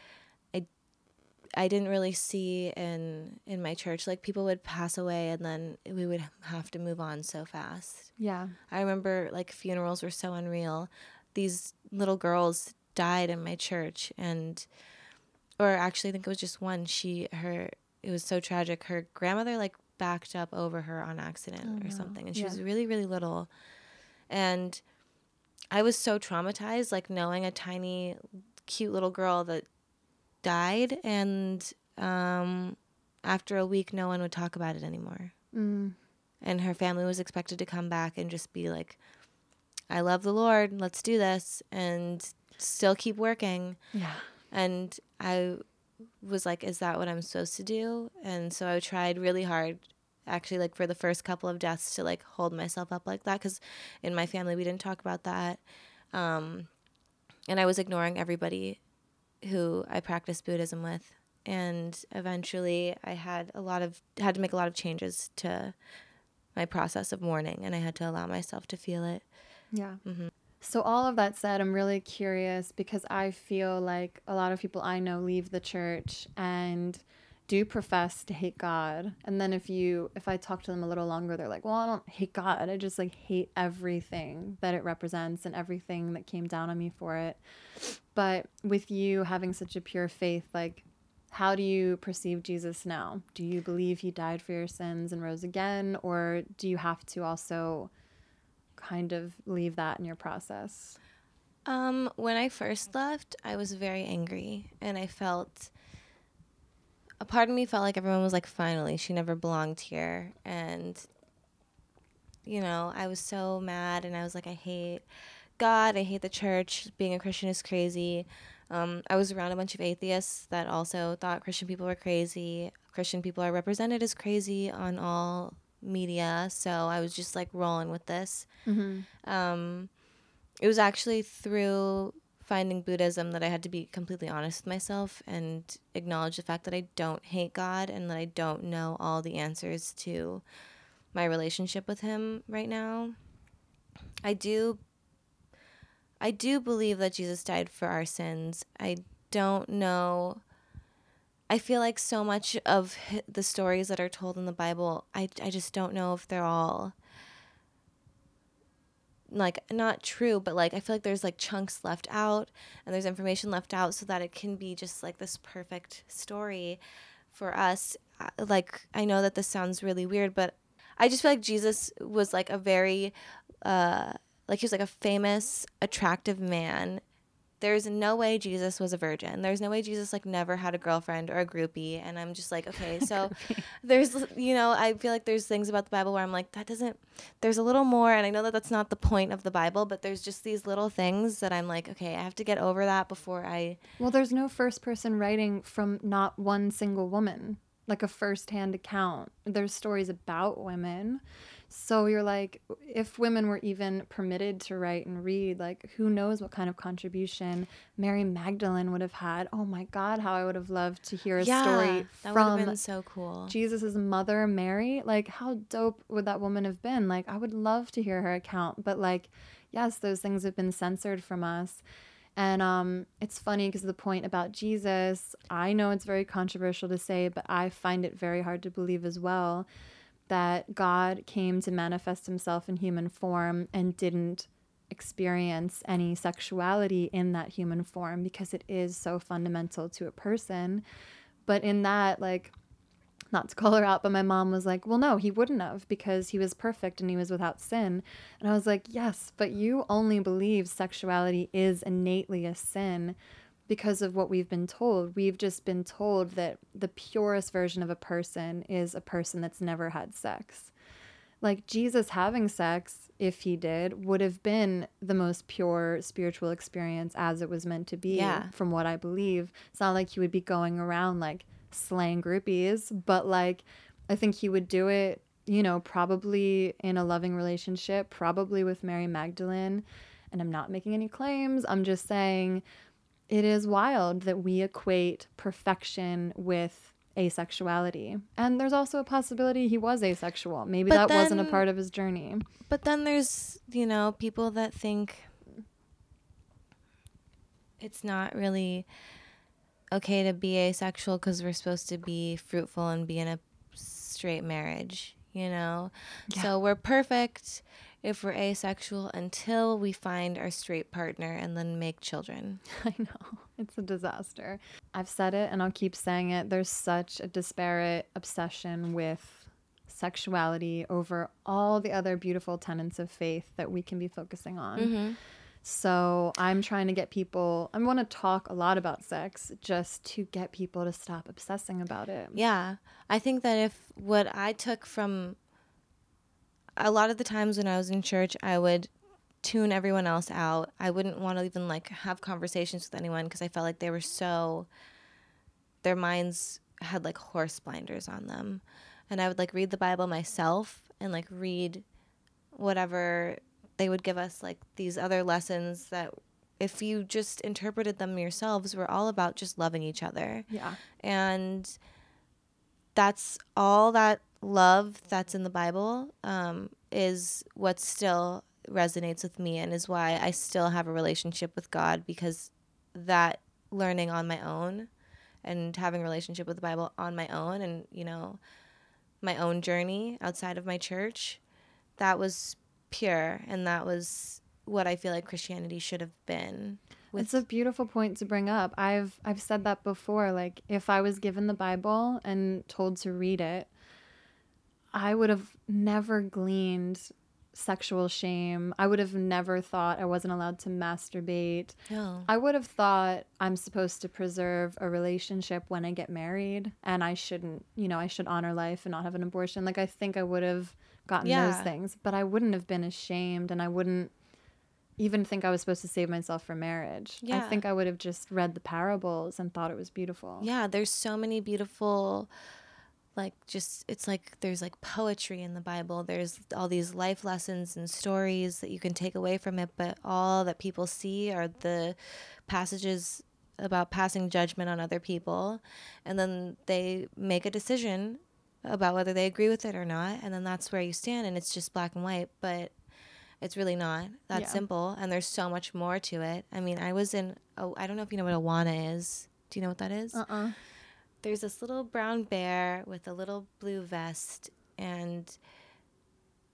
I didn't really see in in my church. Like people would pass away and then we would have to move on so fast. Yeah. I remember like funerals were so unreal. These little girls died in my church and or actually I think it was just one. She her it was so tragic. Her grandmother like backed up over her on accident Oh, or no. something and she Yeah. was really really little. And I was so traumatized like knowing a tiny cute little girl that died and um after a week no one would talk about it anymore Mm. and her family was expected to come back and just be like I love the Lord. Let's do this and still keep working. Yeah. And I was like, is that what I'm supposed to do? And so I tried really hard actually like for the first couple of deaths to like hold myself up like that because in my family we didn't talk about that um, and i was ignoring everybody who i practiced buddhism with. And eventually i had a lot of had to make a lot of changes to my process of mourning and i had to allow myself to feel it. Yeah. Mm-hmm. So, all of that said, I'm really curious because I feel like a lot of people I know leave the church and do profess to hate God. And then if you if I talk to them a little longer, they're like, "Well, I don't hate God. I just like hate everything that it represents and everything that came down on me for it." But with you having such a pure faith, like how do you perceive Jesus now? Do you believe he died for your sins and rose again or do you have to also kind of leave that in your process? Um, when I first left, I was very angry and I felt a part of me felt like everyone was like, finally, she never belonged here. And, you know, I was so mad and I was like, I hate God, I hate the church, being a Christian is crazy. Um, I was around a bunch of atheists that also thought Christian people were crazy. Christian people are represented as crazy on all media. So I was just like rolling with this. Um, it was actually through finding Buddhism that I had to be completely honest with myself and acknowledge the fact that I don't hate God and that I don't know all the answers to my relationship with him right now. I do I do believe that Jesus died for our sins. I don't know I feel like so much of the stories that are told in the Bible, I, I just don't know if they're all like not true, but like I feel like there's like chunks left out and there's information left out so that it can be just like this perfect story for us. Uh, Like I know that this sounds really weird, but I just feel like Jesus was like a very uh like he was like a famous, attractive man. There's no way Jesus was a virgin. There's no way Jesus like never had a girlfriend or a groupie. And I'm just like, okay, [LAUGHS] so there's, you know, I feel like there's things about the Bible where I'm like, that doesn't, there's a little more. And I know that that's not the point of the Bible, but there's just these little things that I'm like, okay, I have to get over that before I, Well, there's no first person writing from not one single woman, like a first hand account. There's stories about women. So you're like, if women were even permitted to write and read, like, who knows what kind of contribution Mary Magdalene would have had? Oh my God, how I would have loved to hear a story that from been so cool. Jesus' mother, Mary. Like, how dope would that woman have been? Like, I would love to hear her account. But, like, yes, those things have been censored from us. And um, it's funny because the point about Jesus, I know it's very controversial to say, but I find it very hard to believe as well that God came to manifest himself in human form and didn't experience any sexuality in that human form because it is so fundamental to a person. But in that, like, not to call her out, but my mom was like, well, no, he wouldn't have because he was perfect and he was without sin. And I was like, yes, but you only believe sexuality is innately a sin because of what we've been told. We've just been told that the purest version of a person is a person that's never had sex. Like Jesus having sex, if he did, would have been the most pure spiritual experience as it was meant to be, Yeah. from what I believe. It's not like he would be going around like slaying groupies, but like I think he would do it, you know, probably in a loving relationship, probably with Mary Magdalene. And I'm not making any claims. I'm just saying it is wild that we equate perfection with asexuality. And there's also a possibility he was asexual. Maybe But that wasn't a part of his journey. But then there's, you know, people that think it's not really okay to be asexual because we're supposed to be fruitful and be in a straight marriage, you know? So we're perfect if we're asexual until we find our straight partner and then make children. [LAUGHS] I know. It's a disaster. I've said it and I'll keep saying it. There's such a disparate obsession with sexuality over all the other beautiful tenets of faith that we can be focusing on. Mm-hmm. So I'm trying to get people, I want to talk a lot about sex just to get people to stop obsessing about it. Yeah. I think that if what I took from a lot of the times when I was in church, I would tune everyone else out. I wouldn't want to even like have conversations with anyone because I felt like they were so their minds had like horse blinders on them. And I would like read the Bible myself and like read whatever they would give us like these other lessons that if you just interpreted them yourselves were all about just loving each other. Yeah. And that's all that love that's in the Bible um, is what still resonates with me and is why I still have a relationship with God because that learning on my own and having a relationship with the Bible on my own and, you know, my own journey outside of my church, that was pure and that was what I feel like Christianity should have been. It's a beautiful point to bring up. I've I've said that before like if I was given the Bible and told to read it, I would have never gleaned sexual shame. I would have never thought I wasn't allowed to masturbate. No. I would have thought I'm supposed to preserve a relationship when I get married and I shouldn't, you know, I should honor life and not have an abortion. Like I think I would have gotten Yeah. those things, but I wouldn't have been ashamed and I wouldn't even think I was supposed to save myself for marriage. Yeah. I think I would have just read the parables and thought it was beautiful. Yeah, there's so many beautiful like just it's like there's like poetry in the Bible. There's all these life lessons and stories that you can take away from it, but all that people see are the passages about passing judgment on other people and then they make a decision about whether they agree with it or not and then that's where you stand and it's just black and white, but it's really not that Yeah. simple and there's so much more to it. I mean, I was in oh, I don't know if you know what Awana is. Do you know what that is? Uh-uh. There's this little brown bear with a little blue vest and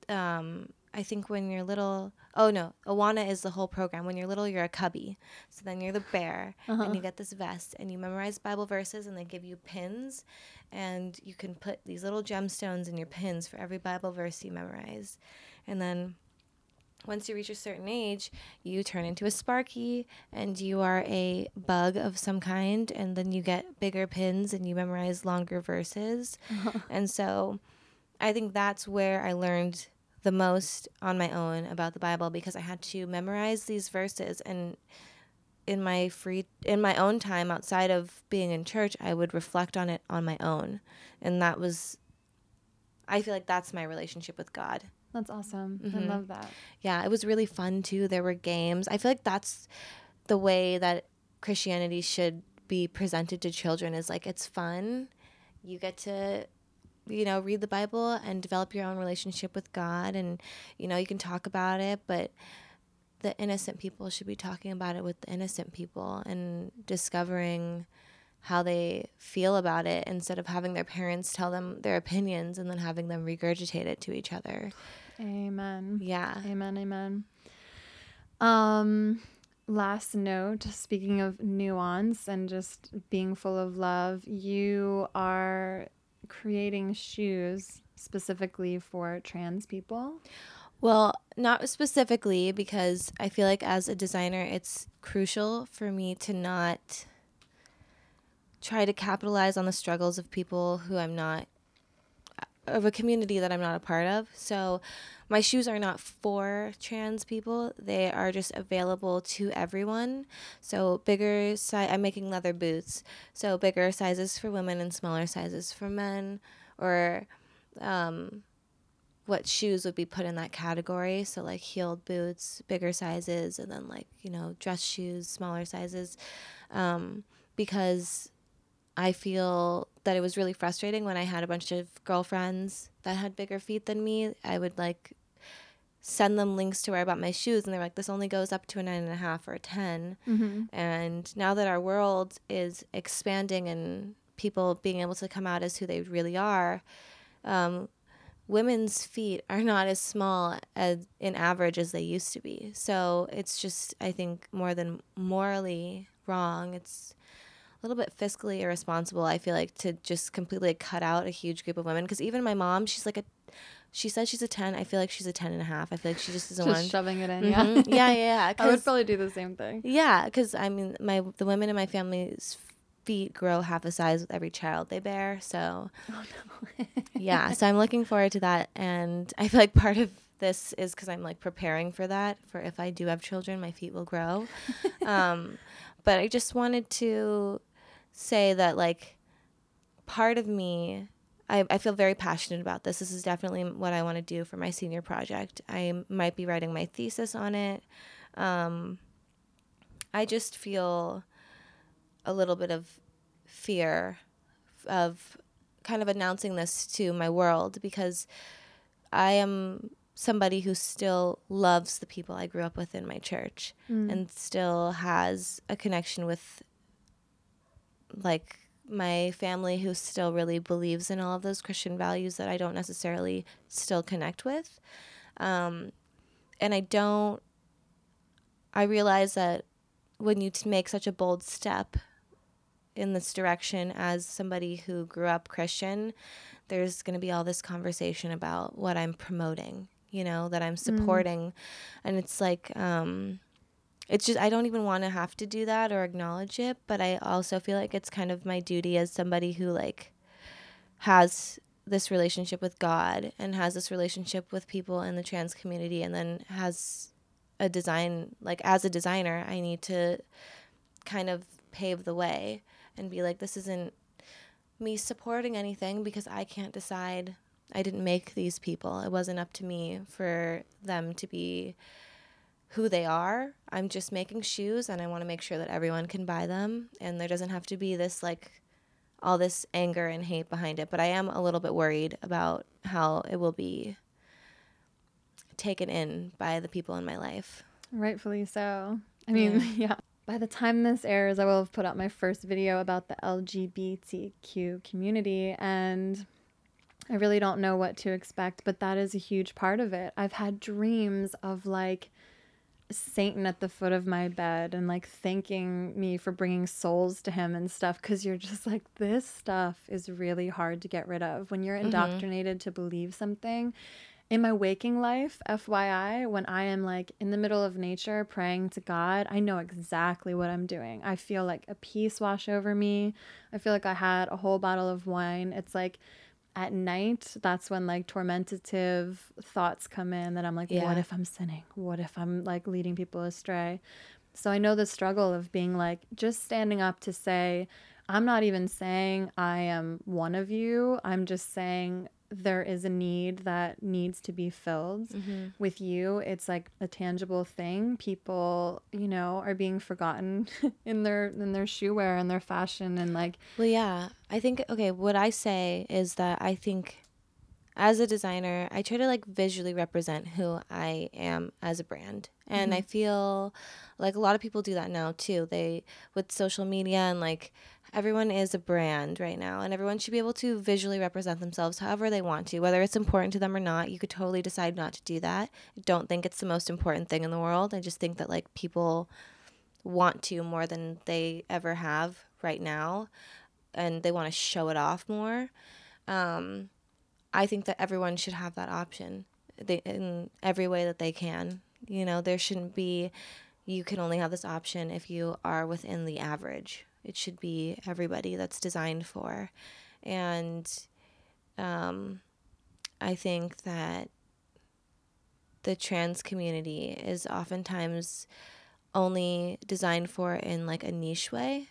um I think when you're little oh no, Awana is the whole program. When you're little you're a cubby. So then you're the bear and you get this vest and you memorize Bible verses and they give you pins and you can put these little gemstones in your pins for every Bible verse you memorize. And then once you reach a certain age, you turn into a Sparky and you are a bug of some kind, and then you get bigger pins and you memorize longer verses. [LAUGHS] and so I think that's where I learned the most on my own about the Bible because I had to memorize these verses and in my free in my own time outside of being in church I would reflect on it on my own and that was I feel like that's my relationship with God That's awesome. Mm-hmm. I love that. yeah, it was really fun too. There were games. I feel like that's the way that Christianity should be presented to children is like it's fun. You get to you know, read the Bible and develop your own relationship with God and you know, you can talk about it, but the innocent people should be talking about it with the innocent people and discovering how they feel about it instead of having their parents tell them their opinions and then having them regurgitate it to each other. Amen. Yeah. Amen. Amen. Um, last note. Speaking of nuance and just being full of love, you are creating shoes specifically for trans people. Well, not specifically because I feel like as a designer, it's crucial for me to not try to capitalize on the struggles of people who I'm not of a community that I'm not a part of. So my shoes are not for trans people. They are just available to everyone. So bigger size I'm making leather boots. So bigger sizes for women and smaller sizes for men or um what shoes would be put in that category. So like heeled boots, bigger sizes, and then like you know dress shoes, smaller sizes, um, because I feel that it was really frustrating when I had a bunch of girlfriends that had bigger feet than me. I would like send them links to where I bought my shoes, and they're like, "This only goes up to a nine and a half or a 10 And now that our world is expanding and people being able to come out as who they really are, um, women's feet are not as small as in average as they used to be. So it's just I think more than morally wrong. It's little bit fiscally irresponsible. I feel like to just completely cut out a huge group of women because even my mom, she's like a she says she's a 10. I feel like she's a 10 and a half. I feel like she just doesn't Just want shoving it in. Mhm. [LAUGHS] Yeah. yeah, yeah, yeah. [LAUGHS] I would probably do the same thing. yeah, because I mean, my the women in my family's feet grow half a size with every child they bear. So, Oh no. [LAUGHS] yeah, so I'm looking forward to that, and I feel like part of this is because I'm like preparing for that. For if I do have children, my feet will grow. um, but I just wanted to say that like part of me I, I feel very passionate about this. This is definitely what I want to do for my senior project. I might be writing my thesis on it. Um, I just feel a little bit of fear of kind of announcing this to my world because I am somebody who still loves the people I grew up with in my church mm. and still has a connection with like my family who still really believes in all of those Christian values that I don't necessarily still connect with. Um, and I don't, I realize that when you t- make such a bold step in this direction as somebody who grew up Christian, there's going to be all this conversation about what I'm promoting, you know, that I'm mm. supporting. Mm. And it's like, um, it's just I don't even want to have to do that or acknowledge it, but I also feel like it's kind of my duty as somebody who like has this relationship with God and has this relationship with people in the trans community and then has a design like as a designer, I need to kind of pave the way and be like this isn't me supporting anything because I can't decide. I didn't make these people. It wasn't up to me for them to be who they are. I'm just making shoes and I want to make sure that everyone can buy them and there doesn't have to be this like all this anger and hate behind it. But I am a little bit worried about how it will be taken in by the people in my life. Rightfully so. I mean, yeah. [LAUGHS] yeah. By the time this airs, I will have put out my first video about the LGBTQ community and I really don't know what to expect, but that is a huge part of it. I've had dreams of like Satan at the foot of my bed and like thanking me for bringing souls to him and stuff because you're just like, this stuff is really hard to get rid of. When you're mm-hmm. indoctrinated mm-hmm. to believe something, in my waking life, FYI, when I am like in the middle of nature praying to God, I know exactly what I'm doing. I feel like a peace wash over me. I feel like I had a whole bottle of wine. It's like, at night, that's when like tormentative thoughts come in that I'm like, yeah. what if I'm sinning? What if I'm like leading people astray? So I know the struggle of being like just standing up to say, I'm not even saying I am one of you. I'm just saying there is a need that needs to be filled mm-hmm. with you. It's like a tangible thing. People you know are being forgotten [LAUGHS] in their in their shoe wear and their fashion and like well yeah. I think okay what i say is that i think as a designer i try to like visually represent who i am as a brand and mm-hmm. i feel like a lot of people do that now too. They with social media and like everyone is a brand right now and everyone should be able to visually represent themselves however they want to. Whether it's important to them or not you could totally decide not to do that. I don't think it's the most important thing in the world. I just think that like people want to more than they ever have right now and they want to show it off more. Um, i think that everyone should have that option. They, in every way that they can you know there shouldn't be you can only have this option if you are within the average it should be everybody that's designed for. And um, I think that the trans community is oftentimes only designed for in like a niche way.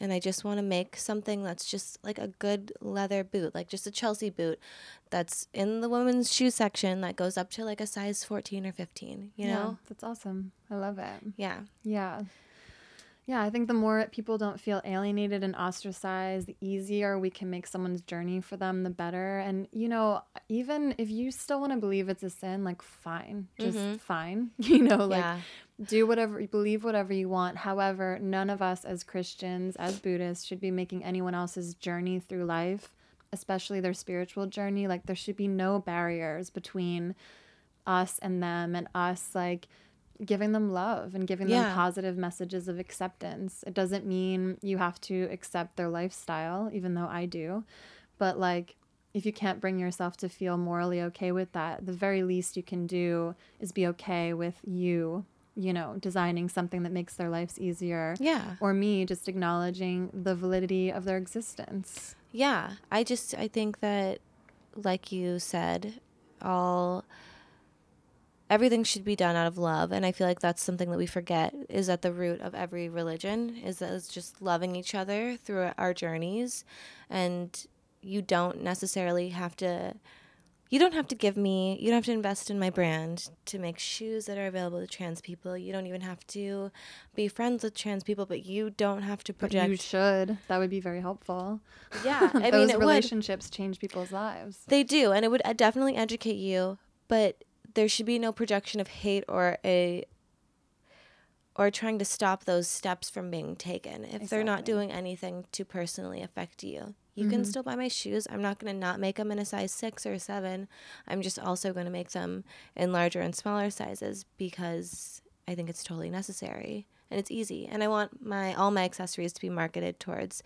And I just want to make something that's just like a good leather boot, like just a Chelsea boot that's in the women's shoe section that goes up to like a size 14 or 15, you yeah, know? That's awesome. I love it. Yeah. Yeah. Yeah, I think the more people don't feel alienated and ostracized, the easier we can make someone's journey for them, the better. And, you know, even if you still want to believe it's a sin, like, fine, just mm-hmm. fine. [LAUGHS] You know, like, yeah. do whatever, believe whatever you want. However, none of us as Christians, as Buddhists, should be making anyone else's journey through life, especially their spiritual journey. Like, there should be no barriers between us and them and us, like, giving them love and giving yeah. them positive messages of acceptance. It doesn't mean you have to accept their lifestyle, even though I do. But like, if you can't bring yourself to feel morally okay with that, the very least you can do is be okay with you, you know, designing something that makes their lives easier. Yeah. Or me just acknowledging the validity of their existence. Yeah. I just, I think that, like you said, all everything should be done out of love and i feel like that's something that we forget is at the root of every religion is that it's just loving each other through our journeys and you don't necessarily have to you don't have to give me you don't have to invest in my brand to make shoes that are available to trans people you don't even have to be friends with trans people but you don't have to project But you should. That would be very helpful. yeah i [LAUGHS] mean it would relationships change people's lives. they do, and it would uh, definitely educate you, but there should be no projection of hate or a or trying to stop those steps from being taken. If they're not doing anything to personally affect you, you can mm-hmm. still buy my shoes. I'm not going to not make them in a size 6 or 7. I'm just also going to make them in larger and smaller sizes because I think it's totally necessary and it's easy. And I want my all my accessories to be marketed towards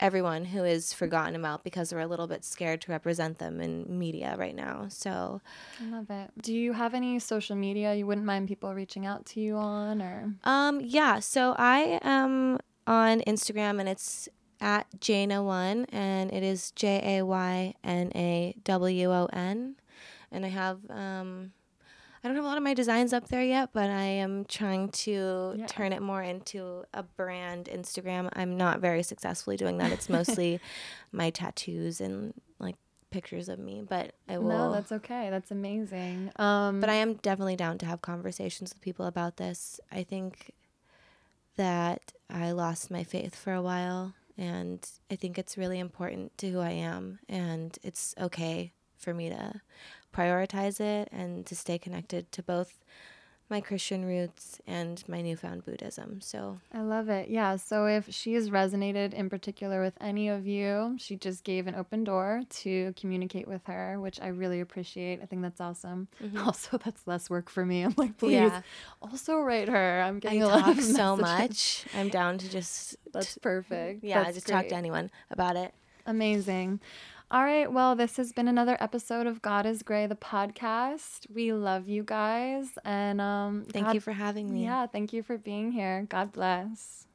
everyone who is forgotten about because we're a little bit scared to represent them in media right now. So, I love it. Do you have any social media you wouldn't mind people reaching out to you on or um, yeah. So I am on Instagram and it's at Jayna1 and it is J A Y N A W O N. And I have, um, I don't have a lot of my designs up there yet, but I am trying to Yeah. turn it more into a brand Instagram. I'm not very successfully doing that. It's mostly [LAUGHS] my tattoos and like pictures of me, but I will. No, that's okay. That's amazing. Um But I am definitely down to have conversations with people about this. I think that I lost my faith for a while, and I think it's really important to who I am, and it's okay for me to prioritize it and to stay connected to both my Christian roots and my newfound Buddhism. So, I love it. Yeah. So if she has resonated in particular with any of you, she just gave an open door to communicate with her, which I really appreciate. I think that's awesome. Mm-hmm. [LAUGHS] Also, that's less work for me. I'm like, please Yeah. also write her. I'm I getting a lot of [LAUGHS] so much. I'm down to just That's perfect. yeah, That's just talk to anyone about it. Amazing. All right. Well, this has been another episode of God is Gray, the podcast. We love you guys. And um, Thank God- you for having me. Yeah. Thank you for being here. God bless.